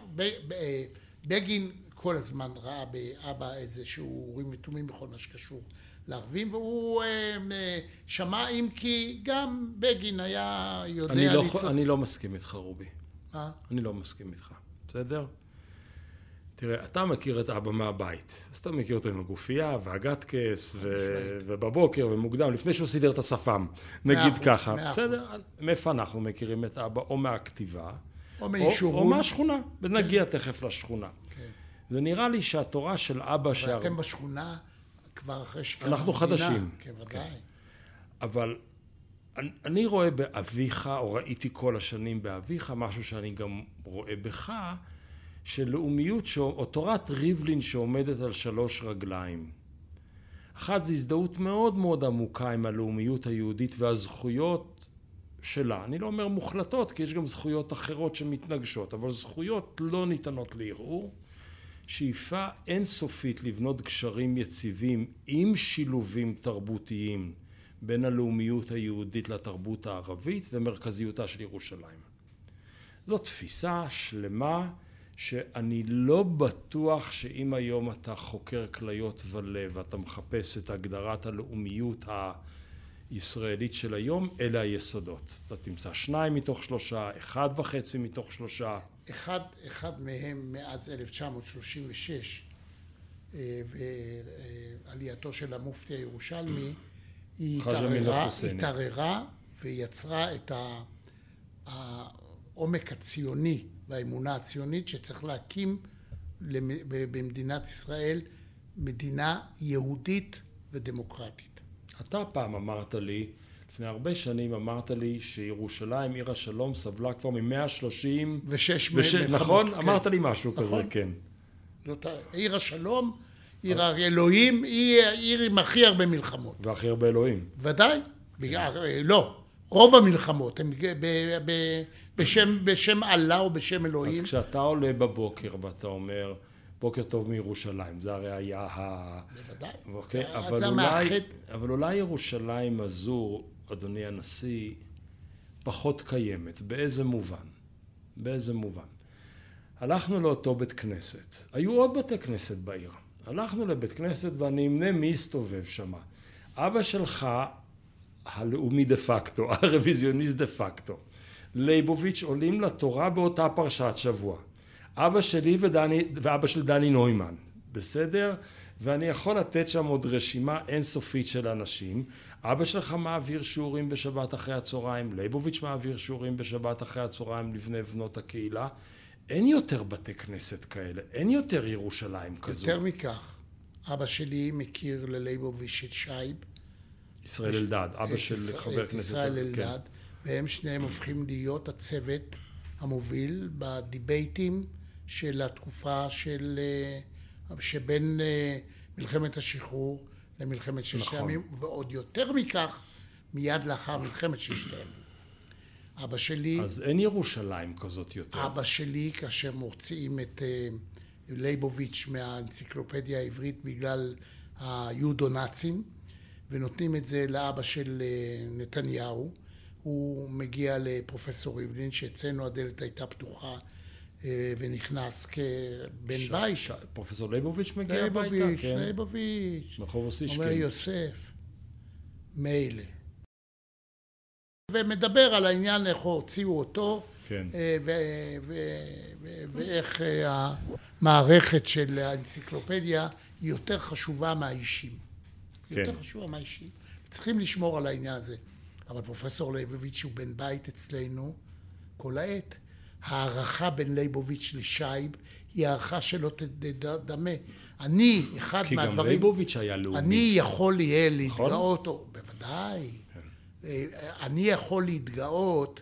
בגין כל הזמן ראה באבא איזשהו אורים ותומים בכל מה שקשור לערבים, והוא אה, שמע אם כי גם בגין היה יודע... אני לא, אני לא מסכים איתך, רובי. מה? אני לא מסכים איתך, בסדר? תראה, אתה מכיר את אבא מהבית, אז אתה מכיר אותו עם הגופייה והגטקס ו... ובבוקר ומוקדם, לפני שהוא סידר את השפם, נגיד ככה. בסדר? מאיפה אנחנו מכירים את אבא? או מהכתיבה, או. או, או מהשכונה, ונגיע כן. תכף לשכונה. כן. ונראה לי שהתורה של אבא... אבל שה... אתם בשכונה כבר אחרי שקמה אנחנו חדשים. כן, ודאי. כן. אבל אני, אני רואה באביך, או ראיתי כל השנים באביך, משהו שאני גם רואה בך, של לאומיות, או תורת ריבלין שעומדת על שלוש רגליים. אחת זו הזדהות מאוד מאוד עמוקה עם הלאומיות היהודית והזכויות שלה. אני לא אומר מוחלטות, כי יש גם זכויות אחרות שמתנגשות, אבל זכויות לא ניתנות לערעור. שאיפה אינסופית לבנות גשרים יציבים עם שילובים תרבותיים בין הלאומיות היהודית לתרבות הערבית ומרכזיותה של ירושלים. זו תפיסה שלמה שאני לא בטוח שאם היום אתה חוקר כליות ולב ואתה מחפש את הגדרת הלאומיות הישראלית של היום, אלה היסודות. אתה תמצא שניים מתוך שלושה, אחד וחצי מתוך שלושה. אחד, אחד מהם מאז 1936 אה, ועלייתו של המופתי הירושלמי היא התערערה, התערערה ויצרה את העומק הציוני והאמונה הציונית שצריך להקים במדינת ישראל מדינה יהודית ודמוקרטית. אתה פעם אמרת לי, לפני הרבה שנים אמרת לי שירושלים, עיר השלום, סבלה כבר ממאה שלושים ושש וש... נכון? כן. אמרת לי משהו נכון. כזה, כן. זאת עיר השלום, עיר האלוהים, היא העיר עם הכי הרבה מלחמות. והכי הרבה אלוהים. ודאי. בגלל, לא. רוב המלחמות הן בשם, בשם אללה או בשם אלוהים. אז כשאתה עולה בבוקר ואתה אומר, בוקר טוב מירושלים, זה הרי היה ה... בוודאי. אוקיי? אבל, אולי, אבל אולי ירושלים הזו, אדוני הנשיא, פחות קיימת. באיזה מובן? באיזה מובן? הלכנו לאותו בית כנסת. היו עוד בתי כנסת בעיר. הלכנו לבית כנסת ואני אמנה מי הסתובב שם. אבא שלך הלאומי דה פקטו, הרוויזיוניסט דה פקטו. ליבוביץ' עולים לתורה באותה פרשת שבוע. אבא שלי ודני, ואבא של דני נוימן, בסדר? ואני יכול לתת שם עוד רשימה אינסופית של אנשים. אבא שלך מעביר שיעורים בשבת אחרי הצהריים, ליבוביץ' מעביר שיעורים בשבת אחרי הצהריים לבני בנות הקהילה. אין יותר בתי כנסת כאלה, אין יותר ירושלים כזו. יותר מכך, אבא שלי מכיר לליבוביץ' את שייב, ישראל אלדד, אבא של חבר כנסת. ישראל אלדד, והם שניהם הופכים להיות הצוות המוביל בדיבייטים של התקופה של, אה, שבין אה, מלחמת השחרור למלחמת ששת נכון. הימים, ועוד יותר מכך, מיד לאחר מלחמת ששת הימים. אבא שלי... אז אין ירושלים כזאת יותר. אבא שלי, כאשר מוציאים את אה, לייבוביץ' מהאנציקלופדיה העברית בגלל היודו-נאצים, ונותנים את זה לאבא של נתניהו, הוא מגיע לפרופסור ריבלין, שאצלנו הדלת הייתה פתוחה ונכנס כבן ש... בית. ש... פרופסור ליבוביץ' מגיע הביתה? ליבוביץ', כן. ליבוביץ'. רחוב אוסישקין. אומר יוסף, מילא. ומדבר על העניין איך הוציאו אותו, כן. אה, ואיך אה, המערכת של האנציקלופדיה היא יותר חשובה מהאישים. כן. יותר חשובה מהאישים. צריכים לשמור על העניין הזה. אבל פרופסור ליבוביץ' הוא בן בית אצלנו כל העת. הערכה בין ליבוביץ' לשייב היא הערכה שלא תדמה. אני, אחד כי מהדברים... כי גם ליבוביץ' היה לאומי. אני יכול יהיה נכון? להתגאות, או, בוודאי. כן. אה, אני יכול להתגאות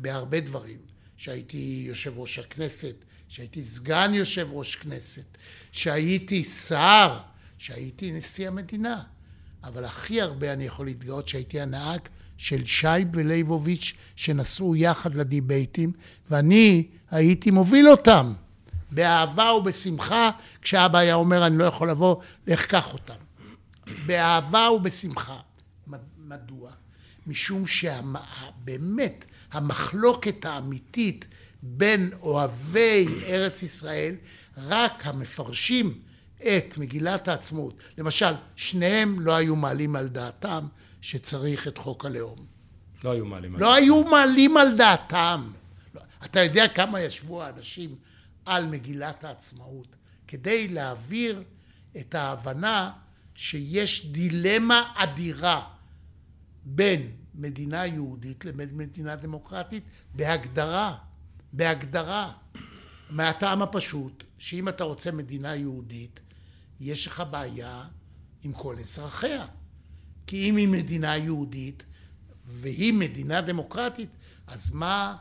בהרבה דברים. שהייתי יושב ראש הכנסת, שהייתי סגן יושב ראש כנסת, שהייתי שר, שהייתי נשיא המדינה. אבל הכי הרבה אני יכול להתגאות שהייתי הנהג של שי ולייבוביץ' שנסעו יחד לדיבייטים, ואני הייתי מוביל אותם באהבה ובשמחה, כשאבא היה אומר אני לא יכול לבוא, לך קח אותם. באהבה ובשמחה. מדוע? משום שבאמת המחלוקת האמיתית בין אוהבי ארץ ישראל, רק המפרשים את מגילת העצמאות, למשל, שניהם לא היו מעלים על דעתם שצריך את חוק הלאום. לא היו מעלים על לא דעתם. לא היו מעלים על דעתם. אתה יודע כמה ישבו האנשים על מגילת העצמאות כדי להעביר את ההבנה שיש דילמה אדירה בין מדינה יהודית לבין מדינה דמוקרטית בהגדרה, בהגדרה. מהטעם הפשוט שאם אתה רוצה מדינה יהודית, יש לך בעיה עם כל אזרחיה. כי אם היא מדינה יהודית והיא מדינה דמוקרטית, אז מה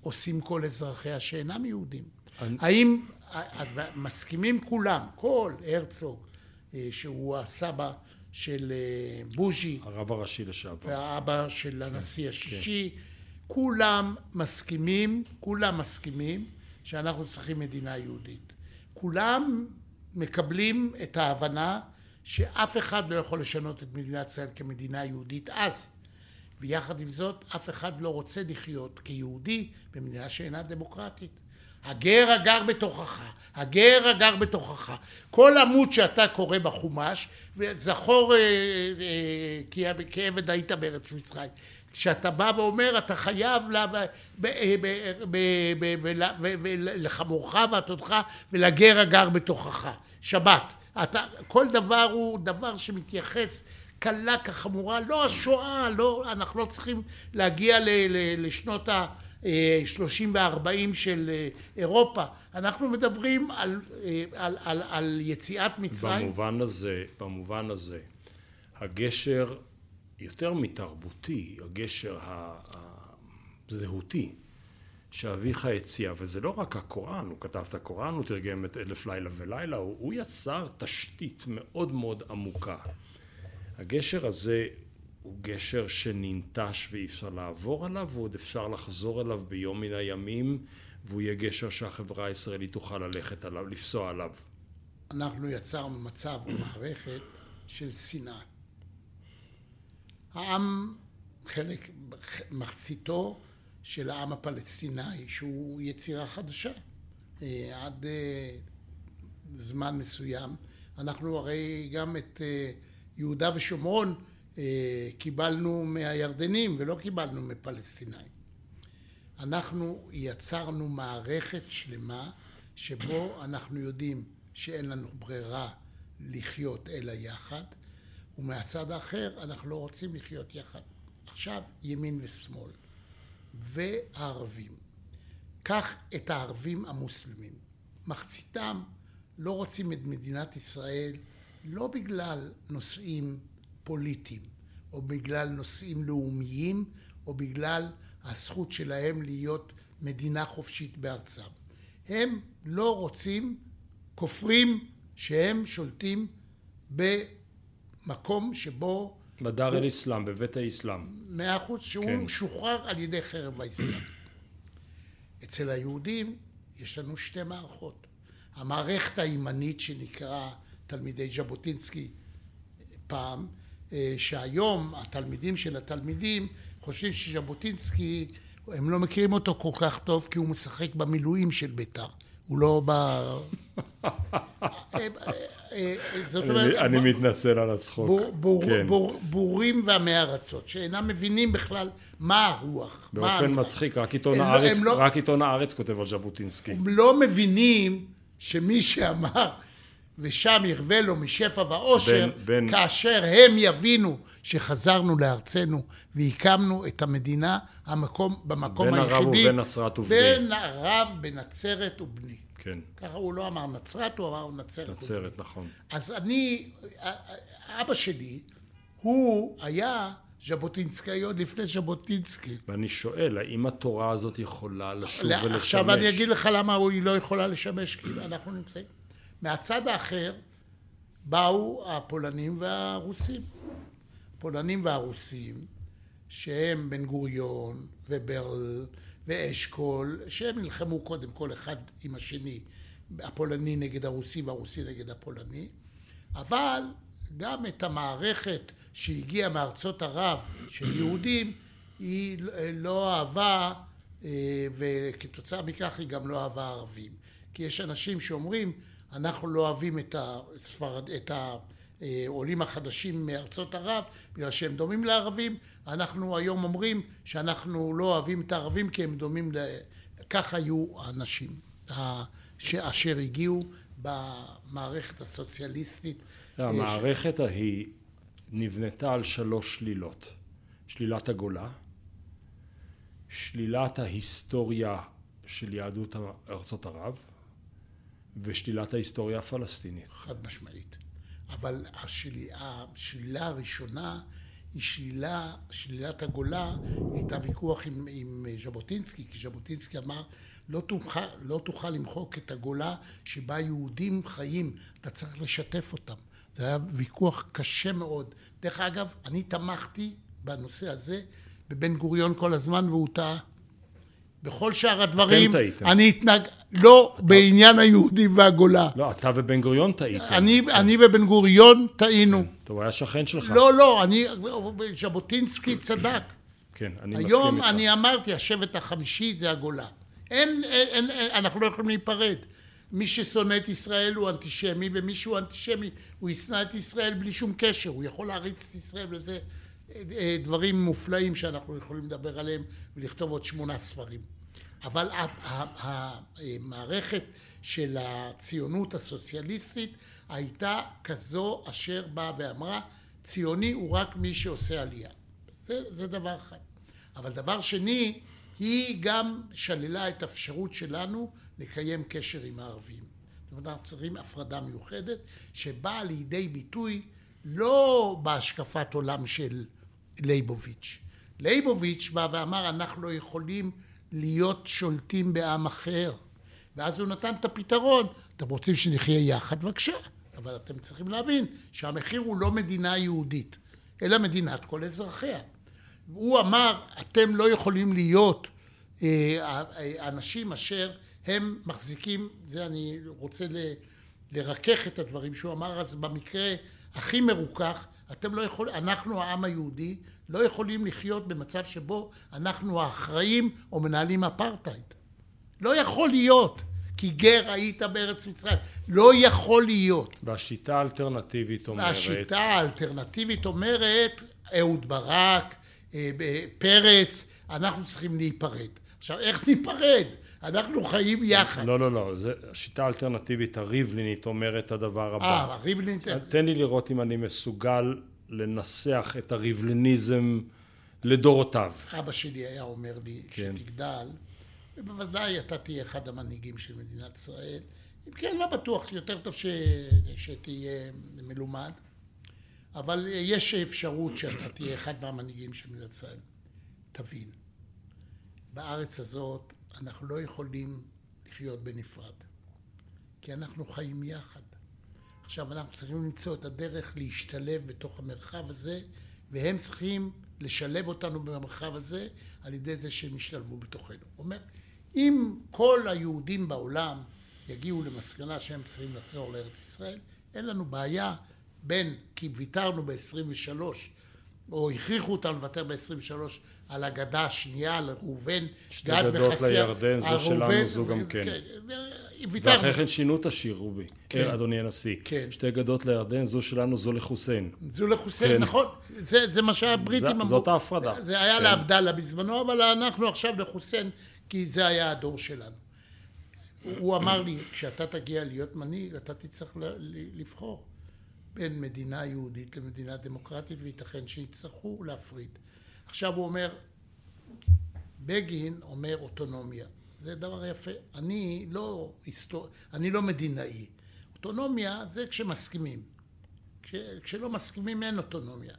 עושים כל אזרחיה שאינם יהודים? אני... האם מסכימים כולם, כל הרצוג, אה, שהוא הסבא של אה, בוז'י, הרב הראשי לשעבר, והאבא של הנשיא כן, השישי, כן. כולם מסכימים, כולם מסכימים שאנחנו צריכים מדינה יהודית. כולם מקבלים את ההבנה שאף אחד לא יכול לשנות את מדינת ישראל כמדינה יהודית אז. ויחד עם זאת, אף אחד לא רוצה לחיות כיהודי במדינה שאינה דמוקרטית. הגר הגר בתוכך, הגר הגר בתוכך. כל עמוד שאתה קורא בחומש, וזכור אה, אה, כי כעבד היית בארץ מצרים. כשאתה בא ואומר, אתה חייב לחמורך ועתודך ולגר הגר בתוכך. שבת. אתה, כל דבר הוא דבר שמתייחס קלה כחמורה, לא השואה, לא, אנחנו לא צריכים להגיע ל, ל, לשנות ה-30 וה-40 של אה, אירופה, אנחנו מדברים על, אה, על, על, על יציאת מצרים. במובן הזה, במובן הזה, הגשר יותר מתרבותי, הגשר הזהותי, שאביך הציע, וזה לא רק הקוראן, הוא כתב את הקוראן, הוא תרגם את אלף לילה ולילה, הוא, הוא יצר תשתית מאוד מאוד עמוקה. הגשר הזה הוא גשר שננטש ואי אפשר לעבור עליו, ועוד אפשר לחזור אליו ביום מן הימים, והוא יהיה גשר שהחברה הישראלית תוכל ללכת עליו, לפסוע עליו. אנחנו יצרנו מצב ומערכת של שנאה. העם, חלק, מחציתו של העם הפלסטיני, שהוא יצירה חדשה. אה, עד אה, זמן מסוים. אנחנו הרי גם את אה, יהודה ושומרון קיבלנו מהירדנים ולא קיבלנו מפלסטינאים. אנחנו יצרנו מערכת שלמה שבו אנחנו יודעים שאין לנו ברירה לחיות אלא יחד, ומהצד האחר אנחנו לא רוצים לחיות יחד. עכשיו ימין ושמאל. והערבים. קח את הערבים המוסלמים. מחציתם לא רוצים את מדינת ישראל לא בגלל נושאים פוליטיים או בגלל נושאים לאומיים, או בגלל הזכות שלהם להיות מדינה חופשית בארצם. הם לא רוצים, כופרים שהם שולטים במקום שבו... בדר אל-אסלאם, בבית האסלאם. מאה אחוז, שהוא כן. שוחרר על ידי חרב האסלאם. אצל היהודים יש לנו שתי מערכות. המערכת הימנית שנקרא תלמידי ז'בוטינסקי פעם, אה, שהיום התלמידים של התלמידים חושבים שז'בוטינסקי, הם לא מכירים אותו כל כך טוב כי הוא משחק במילואים של בית"ר. הוא לא ב... אה, אה, זאת אומרת... אני מתנצל על הצחוק. כן. בורים ועמי ארצות, שאינם מבינים בכלל מה הרוח. באופן מצחיק, לא- רק עיתון הארץ כותב על ז'בוטינסקי. הם לא מבינים שמי שאמר ושם ירווה לו משפע ואושר, בין, כאשר הם יבינו שחזרנו לארצנו והקמנו את המדינה המקום, במקום בין היחידי. בין הרב ובין נצרת ובני. בין הרב בנצרת ובני. כן. ככה הוא לא אמר נצרת, הוא אמר נצרת. נצרת, ובני. נכון. אז אני, אבא שלי, הוא היה ז'בוטינסקאי עוד לפני ז'בוטינסקי. ואני שואל, האם התורה הזאת יכולה לשוב ולשמש? עכשיו אני אגיד לך למה היא לא יכולה לשמש, כי אנחנו נמצאים. מהצד האחר באו הפולנים והרוסים. הפולנים והרוסים, שהם בן גוריון וברל ואשכול, שהם נלחמו קודם כל אחד עם השני, הפולני נגד הרוסי והרוסי נגד הפולני, אבל גם את המערכת שהגיעה מארצות ערב של יהודים, היא לא אהבה, אה, וכתוצאה מכך היא גם לא אהבה ערבים. כי יש אנשים שאומרים אנחנו לא אוהבים את, הספרד, את העולים החדשים מארצות ערב בגלל שהם דומים לערבים, אנחנו היום אומרים שאנחנו לא אוהבים את הערבים כי הם דומים, ל... כך היו האנשים אשר הגיעו במערכת הסוציאליסטית. המערכת ההיא נבנתה על שלוש שלילות. שלילת הגולה, שלילת ההיסטוריה של יהדות ארצות ערב, ושלילת ההיסטוריה הפלסטינית. חד משמעית. אבל השלילה, השלילה הראשונה היא שלילה, שלילת הגולה הייתה ויכוח עם, עם ז'בוטינסקי, כי ז'בוטינסקי אמר לא תוכל, לא תוכל למחוק את הגולה שבה יהודים חיים, אתה צריך לשתף אותם. זה היה ויכוח קשה מאוד. דרך אגב, אני תמכתי בנושא הזה בבן גוריון כל הזמן והוא טעה. בכל שאר הדברים, אני אתנג... לא אתה... בעניין היהודים והגולה. לא, אתה ובן גוריון טעיתם. אני, כן. אני ובן גוריון טעינו. כן. הוא היה שכן שלך. לא, לא, אני, ז'בוטינסקי צדק. כן, אני מסכים איתך. היום אני אמרתי, השבט החמישי זה הגולה. אין, אין, אין, אנחנו לא יכולים להיפרד. מי ששונא את ישראל הוא אנטישמי, ומי שהוא אנטישמי, הוא ישנא את ישראל בלי שום קשר. הוא יכול להריץ את ישראל וזה אה, דברים מופלאים שאנחנו יכולים לדבר עליהם ולכתוב עוד שמונה ספרים. אבל המערכת של הציונות הסוציאליסטית הייתה כזו אשר באה ואמרה ציוני הוא רק מי שעושה עלייה. זה, זה דבר אחד. אבל דבר שני, היא גם שללה את האפשרות שלנו לקיים קשר עם הערבים. זאת אומרת, אנחנו צריכים הפרדה מיוחדת שבאה לידי ביטוי לא בהשקפת עולם של ליבוביץ'. ליבוביץ' בא ואמר אנחנו לא יכולים להיות שולטים בעם אחר. ואז הוא נתן את הפתרון, אתם רוצים שנחיה יחד? בבקשה. אבל אתם צריכים להבין שהמחיר הוא לא מדינה יהודית, אלא מדינת כל אזרחיה. הוא אמר, אתם לא יכולים להיות אה, אנשים אשר הם מחזיקים, זה אני רוצה ל, לרכך את הדברים שהוא אמר, אז במקרה הכי מרוכך, אתם לא יכולים, אנחנו העם היהודי לא יכולים לחיות במצב שבו אנחנו האחראים או מנהלים אפרטהייד. לא יכול להיות, כי גר היית בארץ מצרים. לא יכול להיות. והשיטה האלטרנטיבית אומרת... והשיטה האלטרנטיבית אומרת, אהוד ברק, אה, פרס, אנחנו צריכים להיפרד. עכשיו, איך ניפרד? אנחנו חיים יחד. לא, לא, לא. זה, השיטה האלטרנטיבית הריבלינית אומרת הדבר הבא. אה, הריבלינית... תן לי לראות אם אני מסוגל לנסח את הריבלניזם לדורותיו. אבא שלי היה אומר לי, כן. שתגדל, ובוודאי אתה תהיה אחד המנהיגים של מדינת ישראל. אם כן, לא בטוח, יותר טוב ש... שתהיה מלומד. אבל יש אפשרות שאתה תהיה אחד מהמנהיגים של מדינת ישראל. תבין, בארץ הזאת אנחנו לא יכולים לחיות בנפרד, כי אנחנו חיים יחד. עכשיו אנחנו צריכים למצוא את הדרך להשתלב בתוך המרחב הזה, והם צריכים לשלב אותנו במרחב הזה על ידי זה שהם ישתלבו בתוכנו. הוא אומר, אם כל היהודים בעולם יגיעו למסקנה שהם צריכים לחזור לארץ ישראל, אין לנו בעיה בין כי ויתרנו ב-23 או הכריחו אותנו לוותר ב-23 על הגדה השנייה, על ראובן, גד וחצי... שתי גדות לירדן, זו שלנו, זו גם כן. כן ויתרנו. ואחרי כן שינו את השיר, רובי, כן. אדוני הנשיא. כן. שתי גדות לירדן, זו שלנו, זו לחוסיין. זו לחוסיין, כן. נכון. זה, זה מה שהבריטים אמרו. זאת ההפרדה. זה היה כן. לעבדאללה בזמנו, אבל אנחנו עכשיו לחוסיין, כי זה היה הדור שלנו. הוא אמר לי, כשאתה תגיע להיות מנהיג, אתה תצטרך לבחור בין מדינה יהודית למדינה דמוקרטית, וייתכן שיצטרכו להפריד. עכשיו הוא אומר, בגין אומר אוטונומיה. זה דבר יפה. אני לא, היסטור... אני לא מדינאי. אוטונומיה זה כשמסכימים. כש... כשלא מסכימים אין אוטונומיה.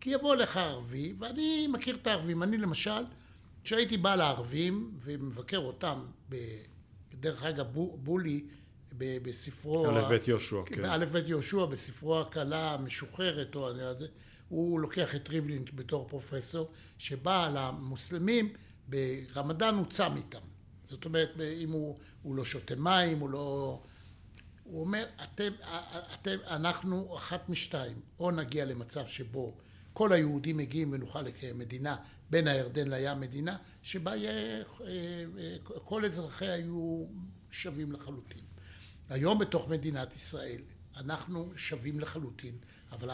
כי יבוא לך ערבי, ואני מכיר את הערבים. אני למשל, כשהייתי בא לערבים ומבקר אותם, ב... דרך אגב, בולי בספרו... א' ב' יהושע, כן. א' ב' יהושע, בספרו הקלה המשוחררת, או הוא לוקח את ריבלין בתור פרופסור, שבא למוסלמים, ברמדאן הוא צם איתם. זאת אומרת, אם הוא, הוא לא שותה מים, הוא לא... הוא אומר, אתם, אתם, אנחנו אחת משתיים, או נגיע למצב שבו כל היהודים מגיעים ונוכל לקיים מדינה בין הירדן לים מדינה שבה יהיה, אה, אה, כל אזרחיה יהיו שווים לחלוטין. היום בתוך מדינת ישראל אנחנו שווים לחלוטין, אבל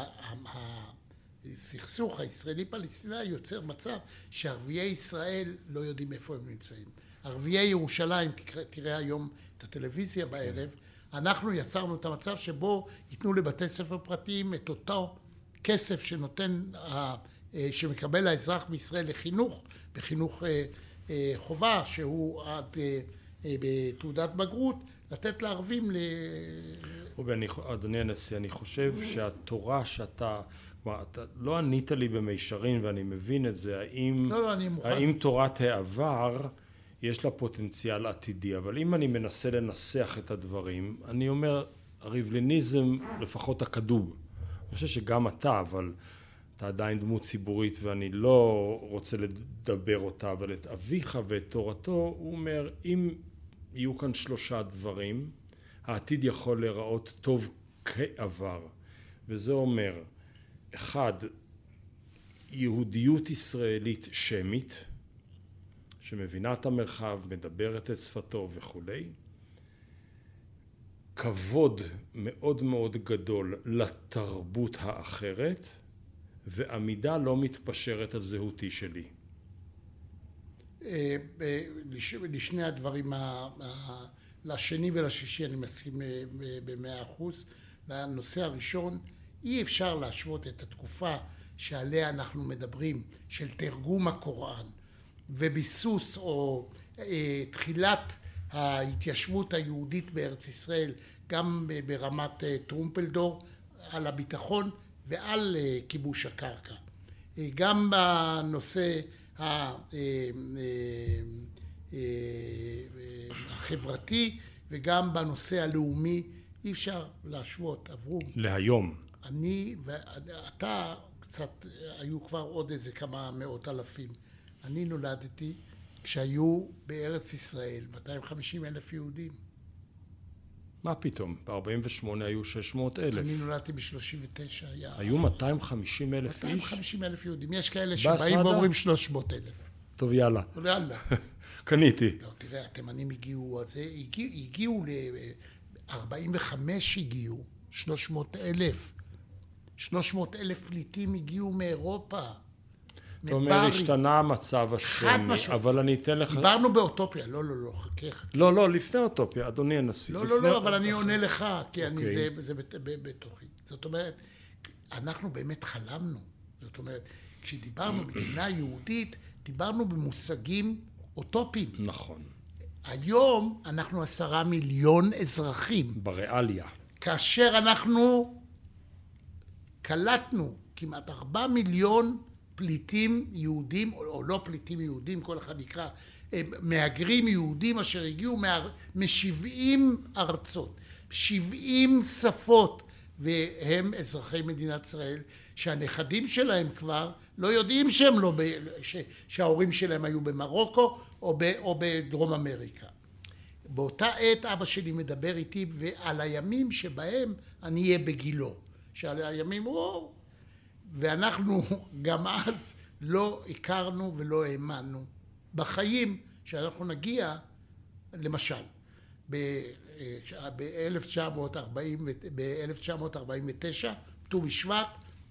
הסכסוך הישראלי פלסטיני יוצר מצב שערביי ישראל לא יודעים איפה הם נמצאים. ערביי ירושלים, תראה היום את הטלוויזיה בערב, אנחנו יצרנו את המצב שבו ייתנו לבתי ספר פרטיים את אותו כסף שנותן, אה, שמקבל האזרח בישראל לחינוך, בחינוך אה, אה, חובה שהוא עד בתעודת בגרות, לתת לערבים ל... רובי, אדוני הנשיא, אני חושב שהתורה שאתה, כלומר, אתה לא ענית לי במישרין ואני מבין את זה, האם, לא, לא, אני מוכן. האם תורת העבר יש לה פוטנציאל עתידי, אבל אם אני מנסה לנסח את הדברים, אני אומר, הריבליניזם, לפחות הקדום, אני חושב שגם אתה, אבל אתה עדיין דמות ציבורית ואני לא רוצה לדבר אותה, אבל את אביך ואת תורתו, הוא אומר, אם יהיו כאן שלושה דברים, העתיד יכול להיראות טוב כעבר, וזה אומר, אחד, יהודיות ישראלית שמית, שמבינה את המרחב, מדברת את שפתו וכולי, כבוד מאוד מאוד גדול לתרבות האחרת ועמידה לא מתפשרת על זהותי שלי. אה, לשני הדברים, לשני ולשישי אני מסכים אה, במאה אחוז. לנושא הראשון, אי אפשר להשוות את התקופה שעליה אנחנו מדברים, של תרגום הקוראן וביסוס או אה, תחילת ההתיישבות היהודית בארץ ישראל, גם ברמת אה, טרומפלדור, על הביטחון ועל אה, כיבוש הקרקע. אה, גם בנושא החברתי וגם בנושא הלאומי אי אפשר להשוות, עברו. להיום. אני ואתה קצת, היו כבר עוד איזה כמה מאות אלפים. אני נולדתי כשהיו בארץ ישראל 250 אלף יהודים. מה פתאום? ב-48 היו 600 אלף. אני נולדתי ב-39. היה... היו 250 אלף איש? 250 אלף יהודים. יש כאלה שבאים ואומרים 300 אלף. טוב, יאללה. יאללה. קניתי. לא, תראה, התימנים הגיעו, אז הגיעו, הגיעו ל... 45 הגיעו, 300 אלף. 300 אלף פליטים הגיעו מאירופה. אתה אומר, השתנה המצב השני, אבל אני אתן לך... דיברנו באוטופיה, לא, לא, לא, חכה, חכה. לא, לא, לפני אוטופיה, אדוני הנשיא. לא, לא, לא, אבל אני עונה לך, כי אני, אוקיי. זה בתוכי. זאת אומרת, אנחנו באמת חלמנו. זאת אומרת, כשדיברנו מדינה יהודית, דיברנו במושגים אוטופיים. נכון. היום אנחנו עשרה מיליון אזרחים. בריאליה. כאשר אנחנו קלטנו כמעט ארבע מיליון פליטים יהודים, או לא פליטים יהודים, כל אחד יקרא, מהגרים יהודים אשר הגיעו משבעים ארצות, שבעים שפות, והם אזרחי מדינת ישראל, שהנכדים שלהם כבר לא יודעים שהם לא, ש, שההורים שלהם היו במרוקו או, ב, או בדרום אמריקה. באותה עת אבא שלי מדבר איתי על הימים שבהם אני אהיה בגילו, שעל הימים הוא... ואנחנו גם אז לא הכרנו ולא האמנו בחיים שאנחנו נגיע, למשל, ב-1949, ט"ו בשבט,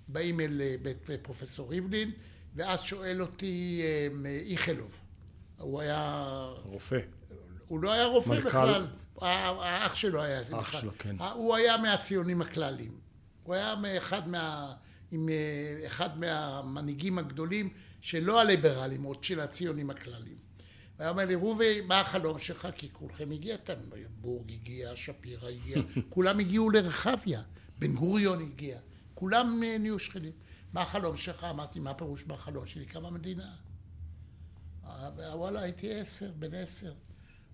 באים אל בית פרופסור ריבלין, ואז שואל אותי איכלוב, הוא היה... רופא. הוא לא היה רופא מלכל... בכלל, האח שלו היה, אח שלו, כן. הוא היה מהציונים הכלליים, הוא היה מאחד מה... עם אחד מהמנהיגים הגדולים שלא הליברלים, עוד של הציונים הכלליים. והיה אומר לי, רובי, מה החלום שלך? כי כולכם הגיעתם, בורג הגיע, שפירא הגיע, כולם הגיעו לרחביה, בן גוריון הגיע, כולם נהיו שכנים. מה החלום שלך? אמרתי, מה הפירוש בחלום שלי? קמה מדינה. וואלה, הייתי עשר, בן עשר.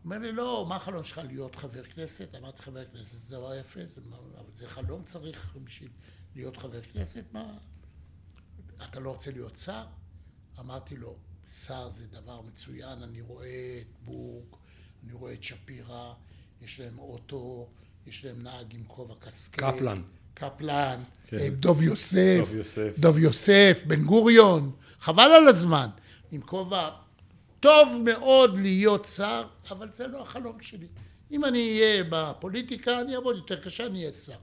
אומר לי, לא, מה החלום שלך להיות חבר כנסת? אמרתי, חבר כנסת זה דבר יפה, זה, אבל זה חלום צריך בשביל להיות חבר כנסת? מה? אתה לא רוצה להיות שר? אמרתי לו, שר זה דבר מצוין, אני רואה את בורג, אני רואה את שפירא, יש להם אוטו, יש להם נהג עם כובע קסקט. קפלן. קפלן, כן. דוב יוסף, דוב יוסף, דוב יוסף, בן גוריון, חבל על הזמן, עם כובע טוב מאוד להיות שר, אבל זה לא החלום שלי. אם אני אהיה בפוליטיקה, אני אעבוד יותר קשה, אני אהיה שר.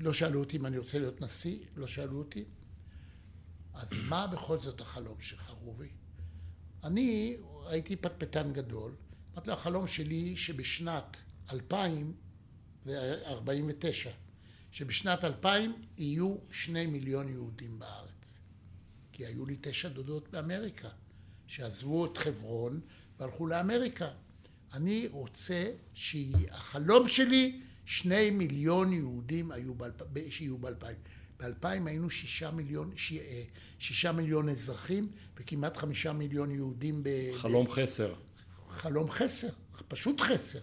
לא שאלו אותי אם אני רוצה להיות נשיא, לא שאלו אותי. אז מה בכל זאת החלום שלך, רובי? אני הייתי פטפטן גדול. אמרתי לו, החלום שלי שבשנת 2000, זה 49, שבשנת 2000 יהיו שני מיליון יהודים בארץ. כי היו לי תשע דודות באמריקה, שעזבו את חברון והלכו לאמריקה. אני רוצה שהחלום שלי, שני מיליון יהודים היו באלפ... שיהיו באלפיים. באלפיים היינו שישה מיליון, ש... אה, שישה מיליון אזרחים וכמעט חמישה מיליון יהודים ב... חלום ב... חסר. חלום חסר, פשוט חסר.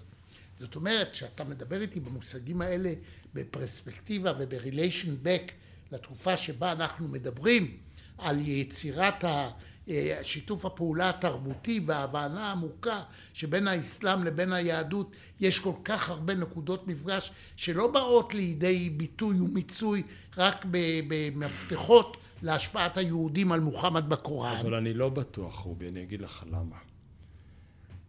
זאת אומרת, כשאתה מדבר איתי במושגים האלה בפרספקטיבה ובריליישן בק לתקופה שבה אנחנו מדברים על יצירת שיתוף הפעולה התרבותי וההבנה העמוקה שבין האסלאם לבין היהדות יש כל כך הרבה נקודות מפגש שלא באות לידי ביטוי ומיצוי רק במפתחות להשפעת היהודים על מוחמד בקוראן. אבל אני לא בטוח, רובי, אני אגיד לך למה.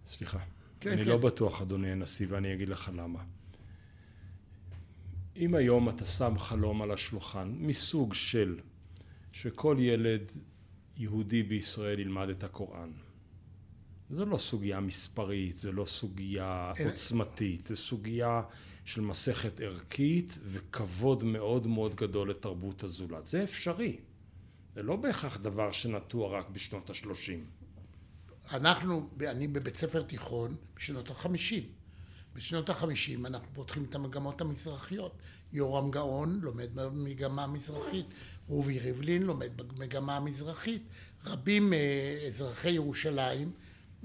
סליחה. כן, אני כן. לא בטוח, אדוני הנשיא, ואני אגיד לך למה. אם היום אתה שם חלום על השולחן מסוג של שכל ילד יהודי בישראל ילמד את הקוראן. זו לא סוגיה מספרית, זו לא סוגיה עוצמתית, זו סוגיה של מסכת ערכית וכבוד מאוד מאוד גדול לתרבות הזולת. זה אפשרי. זה לא בהכרח דבר שנטוע רק בשנות השלושים. אנחנו, אני בבית ספר תיכון בשנות החמישים. בשנות החמישים אנחנו פותחים את המגמות המזרחיות. יורם גאון לומד במגמה המזרחית, רובי ריבלין לומד במגמה המזרחית, רבים מאזרחי ירושלים,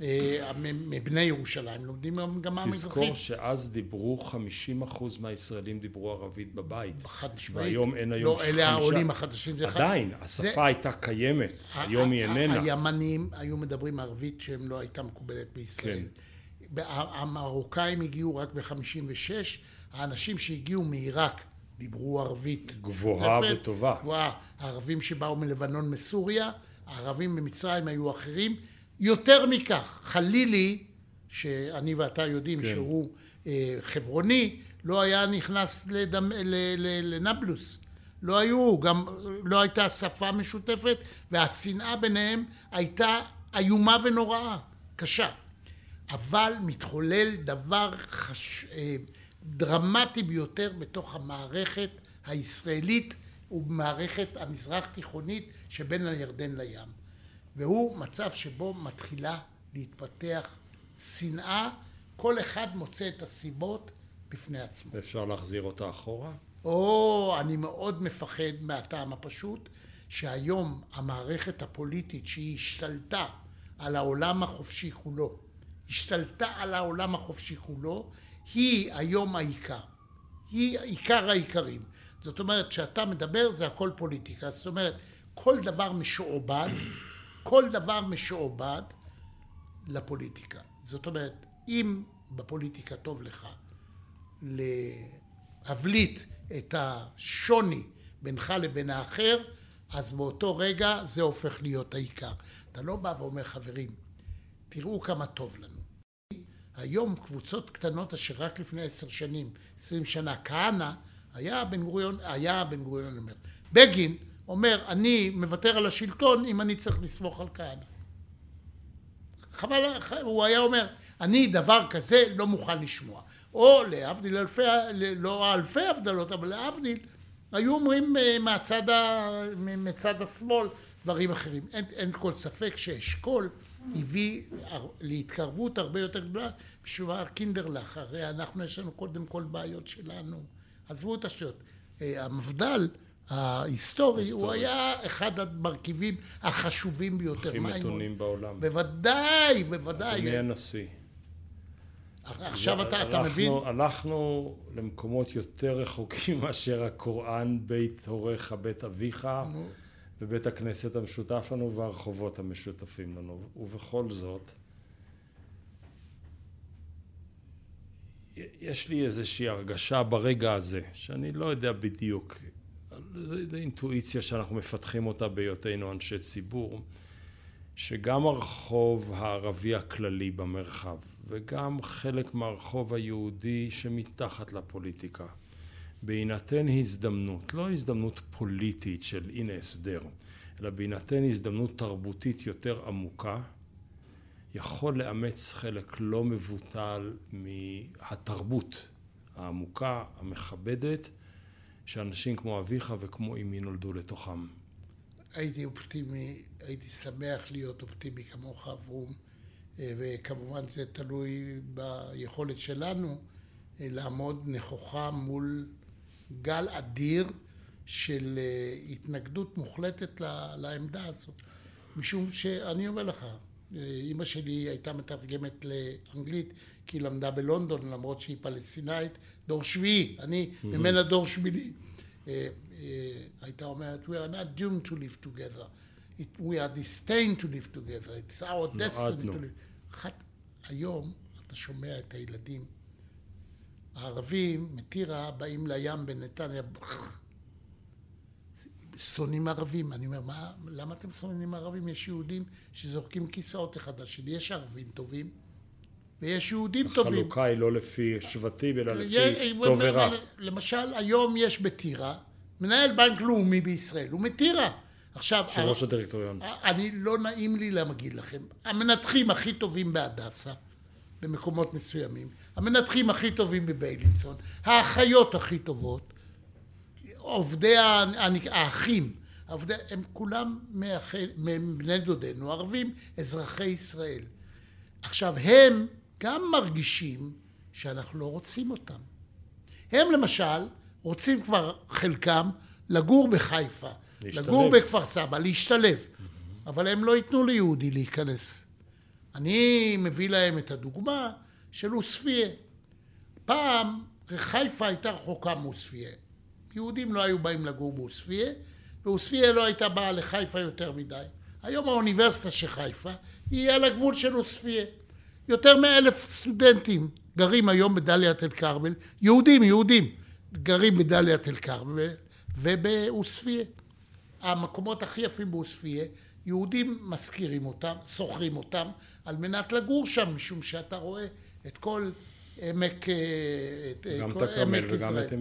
אה, מבני ירושלים, לומדים במגמה המזרחית. תזכור שאז דיברו 50 אחוז מהישראלים דיברו ערבית בבית. חד משמעית. והיום אין היום... לא, אלה העולים החדשים. עדיין, השפה הייתה קיימת, היום היא איננה. הימנים היו מדברים ערבית שהם לא הייתה מקובלת בישראל. כן. המרוקאים הגיעו רק ב-56, האנשים שהגיעו מעיראק דיברו ערבית. גבוהה וטובה. גבוהה. הערבים שבאו מלבנון, מסוריה, הערבים במצרים היו אחרים. יותר מכך, חלילי, שאני ואתה יודעים כן. שהוא אה, חברוני, לא היה נכנס לדמ... לנבלוס. לא היו, גם לא הייתה שפה משותפת, והשנאה ביניהם הייתה איומה ונוראה, קשה. אבל מתחולל דבר חש... אה, דרמטי ביותר בתוך המערכת הישראלית ובמערכת המזרח תיכונית שבין הירדן לים. והוא מצב שבו מתחילה להתפתח שנאה, כל אחד מוצא את הסיבות בפני עצמו. ואפשר להחזיר אותה אחורה? או, אני מאוד מפחד מהטעם הפשוט, שהיום המערכת הפוליטית שהיא השתלטה על העולם החופשי כולו, השתלטה על העולם החופשי כולו, היא היום העיקר. היא עיקר העיקרים. זאת אומרת, כשאתה מדבר זה הכל פוליטיקה. זאת אומרת, כל דבר משועבד, כל דבר משועבד לפוליטיקה. זאת אומרת, אם בפוליטיקה טוב לך להבליט את השוני בינך לבין האחר, אז באותו רגע זה הופך להיות העיקר. אתה לא בא ואומר, חברים, תראו כמה טוב לנו. היום קבוצות קטנות אשר רק לפני עשר שנים, עשרים שנה, כהנא, היה בן גוריון, היה בן גוריון, אני אומר, בגין אומר, אני מוותר על השלטון אם אני צריך לסמוך על כהנא. חבל, הוא היה אומר, אני דבר כזה לא מוכן לשמוע. או להבדיל אלפי, לא אלפי הבדלות, אבל להבדיל, היו אומרים אה, מהצד, ה, מצד השמאל דברים אחרים. אין, אין כל ספק שאשכול הביא להתקרבות הרבה יותר גדולה בשביל קינדרלך, הרי אנחנו יש לנו קודם כל בעיות שלנו. עזבו את השטויות. אה, המפד"ל ההיסטורי, הוא היה אחד המרכיבים החשובים ביותר. הכי מתונים בעולם. בוודאי, בוודאי. אדוני הנשיא. עכשיו אתה, אתה מבין? הלכנו למקומות יותר רחוקים מאשר הקוראן, בית הוריך, בית אביך, ובית הכנסת המשותף לנו והרחובות המשותפים לנו. ובכל זאת, יש לי איזושהי הרגשה ברגע הזה, שאני לא יודע בדיוק, זו אינטואיציה שאנחנו מפתחים אותה בהיותנו אנשי ציבור, שגם הרחוב הערבי הכללי במרחב וגם חלק מהרחוב היהודי שמתחת לפוליטיקה, בהינתן הזדמנות, לא הזדמנות פוליטית של הנה הסדר, אלא בהינתן הזדמנות תרבותית יותר עמוקה, יכול לאמץ חלק לא מבוטל מהתרבות העמוקה, המכבדת, שאנשים כמו אביך וכמו אמי נולדו לתוכם. הייתי אופטימי, הייתי שמח להיות אופטימי כמוך, אברום, אה, וכמובן זה תלוי ביכולת שלנו אה, לעמוד נכוחה מול גל אדיר של אה, התנגדות מוחלטת לעמדה הזאת. משום שאני אומר לך, אימא שלי הייתה מתרגמת לאנגלית כי היא למדה בלונדון למרות שהיא פלסטינאית, דור שביעי, אני mm-hmm. ממנה דור שמיני. הייתה אומרת, we are not doomed to live together. It, we are destined to live together. It's our destiny to live. אחת, היום אתה שומע את הילדים הערבים מטירה באים לים בנתניה שונאים ערבים. אני אומר, מה, למה אתם שונאים ערבים? יש יהודים שזורקים כיסאות אחד לשני. יש ערבים טובים ויש יהודים טובים. החלוקה היא לא לפי שבטים, אלא לפי טוב ורע. למשל, היום יש בטירה מנהל בנק לאומי בישראל, הוא מטירה. עכשיו... של ראש הדירקטוריון. אני, לא נעים לי להגיד לכם, המנתחים הכי טובים בהדסה, במקומות מסוימים, המנתחים הכי טובים בביילינסון, האחיות הכי טובות, עובדי האחים, עובדי, הם כולם מבני דודינו, ערבים, אזרחי ישראל. עכשיו, הם גם מרגישים שאנחנו לא רוצים אותם. הם למשל רוצים כבר חלקם לגור בחיפה, להשתלב. לגור בכפר סבא, להשתלב. Mm-hmm. אבל הם לא ייתנו ליהודי להיכנס. אני מביא להם את הדוגמה של עוספיא. פעם חיפה הייתה רחוקה מעוספיא. יהודים לא היו באים לגור בעוספיא, ועוספיא לא הייתה באה לחיפה יותר מדי. היום האוניברסיטה של חיפה היא על הגבול של עוספיא. יותר מאלף סטודנטים גרים היום בדאלית אל כרמל, יהודים, יהודים, גרים בדאלית אל כרמל ובעוספיא. המקומות הכי יפים בעוספיא, יהודים משכירים אותם, שוכרים אותם, על מנת לגור שם, משום שאתה רואה את כל עמק, אה, את גם את הכרמל וגם את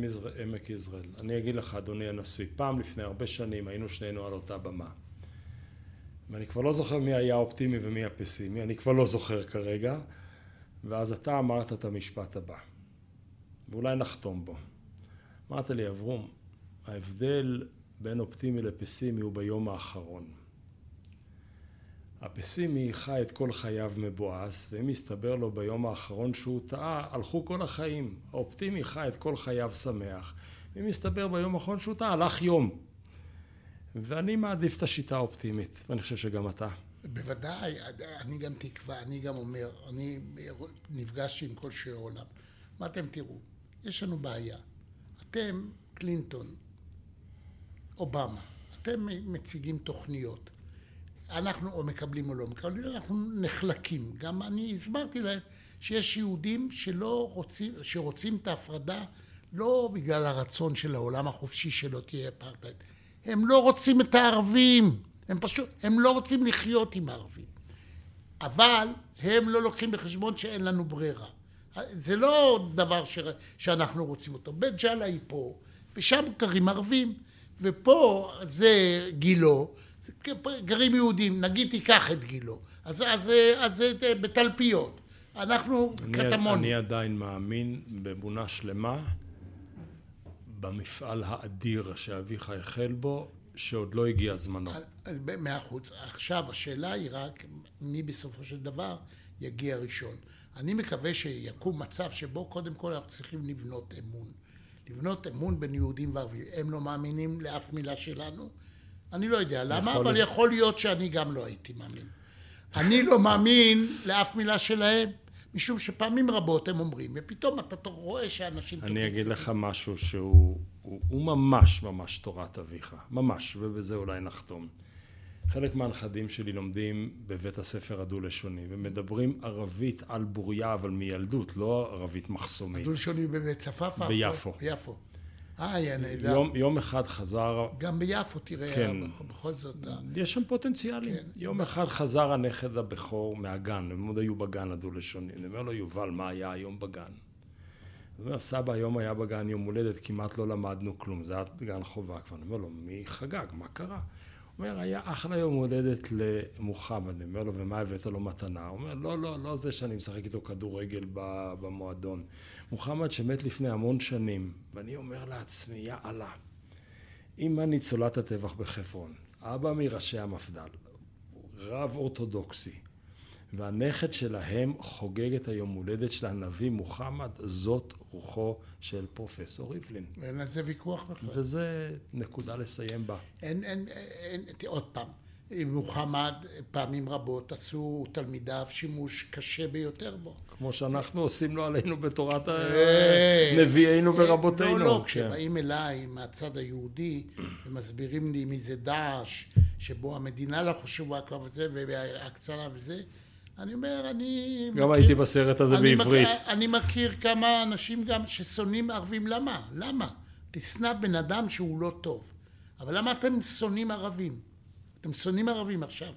עמק יזרעאל. אני אגיד לך, אדוני הנשיא, פעם לפני הרבה שנים היינו שנינו על אותה במה. ואני כבר לא זוכר מי היה האופטימי ומי הפסימי, אני כבר לא זוכר כרגע, ואז אתה אמרת את המשפט הבא, ואולי נחתום בו. אמרת לי, אברום, ההבדל בין אופטימי לפסימי הוא ביום האחרון. הפסימי חי את כל חייו מבואס, ואם יסתבר לו ביום האחרון שהוא טעה, הלכו כל החיים. האופטימי חי את כל חייו שמח, אם יסתבר ביום האחרון שהוא טעה, הלך יום. ואני מעדיף את השיטה האופטימית, ואני חושב שגם אתה. בוודאי, אני גם תקווה, אני גם אומר, אני נפגשתי עם כל שיעי עולם. מה אתם תראו? יש לנו בעיה. אתם, קלינטון, אובמה, אתם מציגים תוכניות. אנחנו או מקבלים או לא מקבלים, אנחנו נחלקים. גם אני הסברתי להם שיש יהודים שלא רוצים, שרוצים את ההפרדה לא בגלל הרצון של העולם החופשי שלא תהיה אפרטהייד. הם לא רוצים את הערבים. הם פשוט, הם לא רוצים לחיות עם הערבים. אבל הם לא לוקחים בחשבון שאין לנו ברירה. זה לא דבר ש... שאנחנו רוצים אותו. בית ג'אלה היא פה, ושם גרים ערבים, ופה זה גילו, גרים יהודים, נגיד תיקח את גילו, אז, אז, אז זה בתלפיות. אנחנו קטמונים. אני עדיין מאמין באמונה שלמה במפעל האדיר שאביך החל בו, שעוד לא הגיע זמנו. מאה אחוז. עכשיו השאלה היא רק מי בסופו של דבר יגיע ראשון. אני מקווה שיקום מצב שבו קודם כל אנחנו צריכים לבנות אמון. לבנות אמון בין יהודים וערבים. הם לא מאמינים לאף מילה שלנו. אני לא יודע למה, אבל להיות. יכול להיות שאני גם לא הייתי מאמין. אני לא מאמין לאף מילה שלהם, משום שפעמים רבות הם אומרים, ופתאום אתה רואה שאנשים... אני אגיד לך משהו שהוא הוא, הוא ממש ממש תורת אביך, ממש, ובזה אולי נחתום. חלק מהנכדים שלי לומדים בבית הספר הדו-לשוני ומדברים ערבית על בוריה אבל מילדות, לא ערבית מחסומית. הדו-לשוני בבית צפאפא? ביפו. ביפו. אה, היה נהדר. יום, יום אחד חזר... גם ביפו, תראה, כן, בכל זאת... יש שם פוטנציאלים. כן. יום אחד חזר הנכד הבכור מהגן, הם עוד היו בגן הדו-לשוני. אני אומר לו, יובל, מה היה היום בגן? הוא אומר, סבא היום היה בגן יום הולדת, כמעט לא למדנו כלום, זה היה גן חובה כבר. אני אומר לו, מי חגג? מה קרה? הוא אומר, היה אחלה יום הולדת למוחמד. אני אומר לו, ומה הבאת לו מתנה? הוא אומר, לא, לא, לא זה שאני משחק איתו כדורגל במועדון. מוחמד שמת לפני המון שנים, ואני אומר לעצמי, יא אללה, אמא ניצולת הטבח בחברון, אבא מראשי המפד"ל, רב אורתודוקסי, והנכד שלהם חוגג את היום הולדת של הנביא מוחמד, זאת רוחו של פרופסור ריבלין. אין על זה ויכוח בכלל. וזה נקודה לסיים בה. אין, אין, אין עוד פעם, מוחמד פעמים רבות עשו תלמידיו שימוש קשה ביותר בו. כמו שאנחנו עושים לו עלינו בתורת נביאינו ורבותינו. לא, לא, כן. כשבאים אליי מהצד היהודי ומסבירים לי מי זה דאעש, שבו המדינה לא חשובה כבר וזה, והקצנה וזה, אני אומר, אני... גם מכיר, הייתי בסרט הזה אני בעברית. מכיר, אני מכיר כמה אנשים גם ששונאים ערבים. למה? למה? תשנא בן אדם שהוא לא טוב. אבל למה אתם שונאים ערבים? אתם שונאים ערבים עכשיו.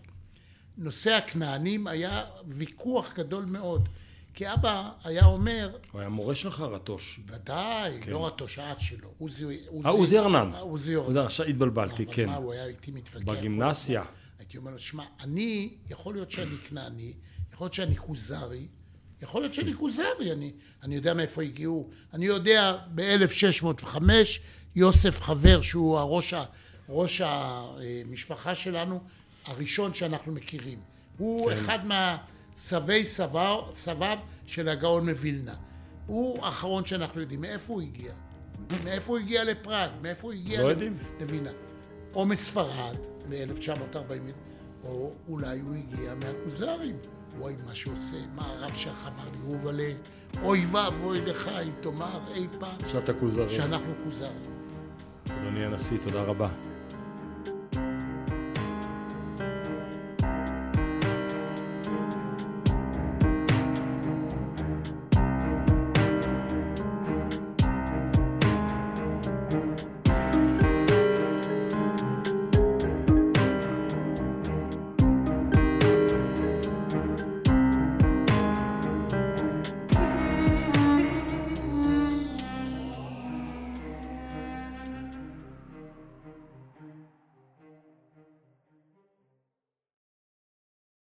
נושא הכנענים היה ויכוח גדול מאוד. כי אבא היה אומר... הוא היה מורה שלך רטוש. ודאי, כן. לא רטוש, האח שלו. עוזי... אה, עוזי ארנן. עוזי ארנן. עכשיו התבלבלתי, כן. מה, הוא היה איתי מתווכח. בגימנסיה. הייתי אומר לו, שמע, אני, יכול להיות שאני כנעני, יכול להיות שאני כוזרי, יכול להיות שאני כוזרי, אני, אני יודע מאיפה הגיעו. אני יודע, ב-1605, יוסף חבר, שהוא הראש, ראש המשפחה שלנו, הראשון שאנחנו מכירים. הוא כן. אחד מהסבי סביו של הגאון מווילנה. הוא האחרון שאנחנו יודעים. מאיפה הוא הגיע? מאיפה הוא הגיע לפראג? מאיפה הוא הגיע לא. לווינה? או מספרד, ב-1940, או אולי הוא הגיע מהכוזרים. וואי, מה שעושה, מה הרב שלך אמר לי, הוא ובלה, אוי ואבוי לך אם תאמר אי פעם שאתה כוזרי. שאנחנו כוזרים. אדוני הנשיא, תודה רבה.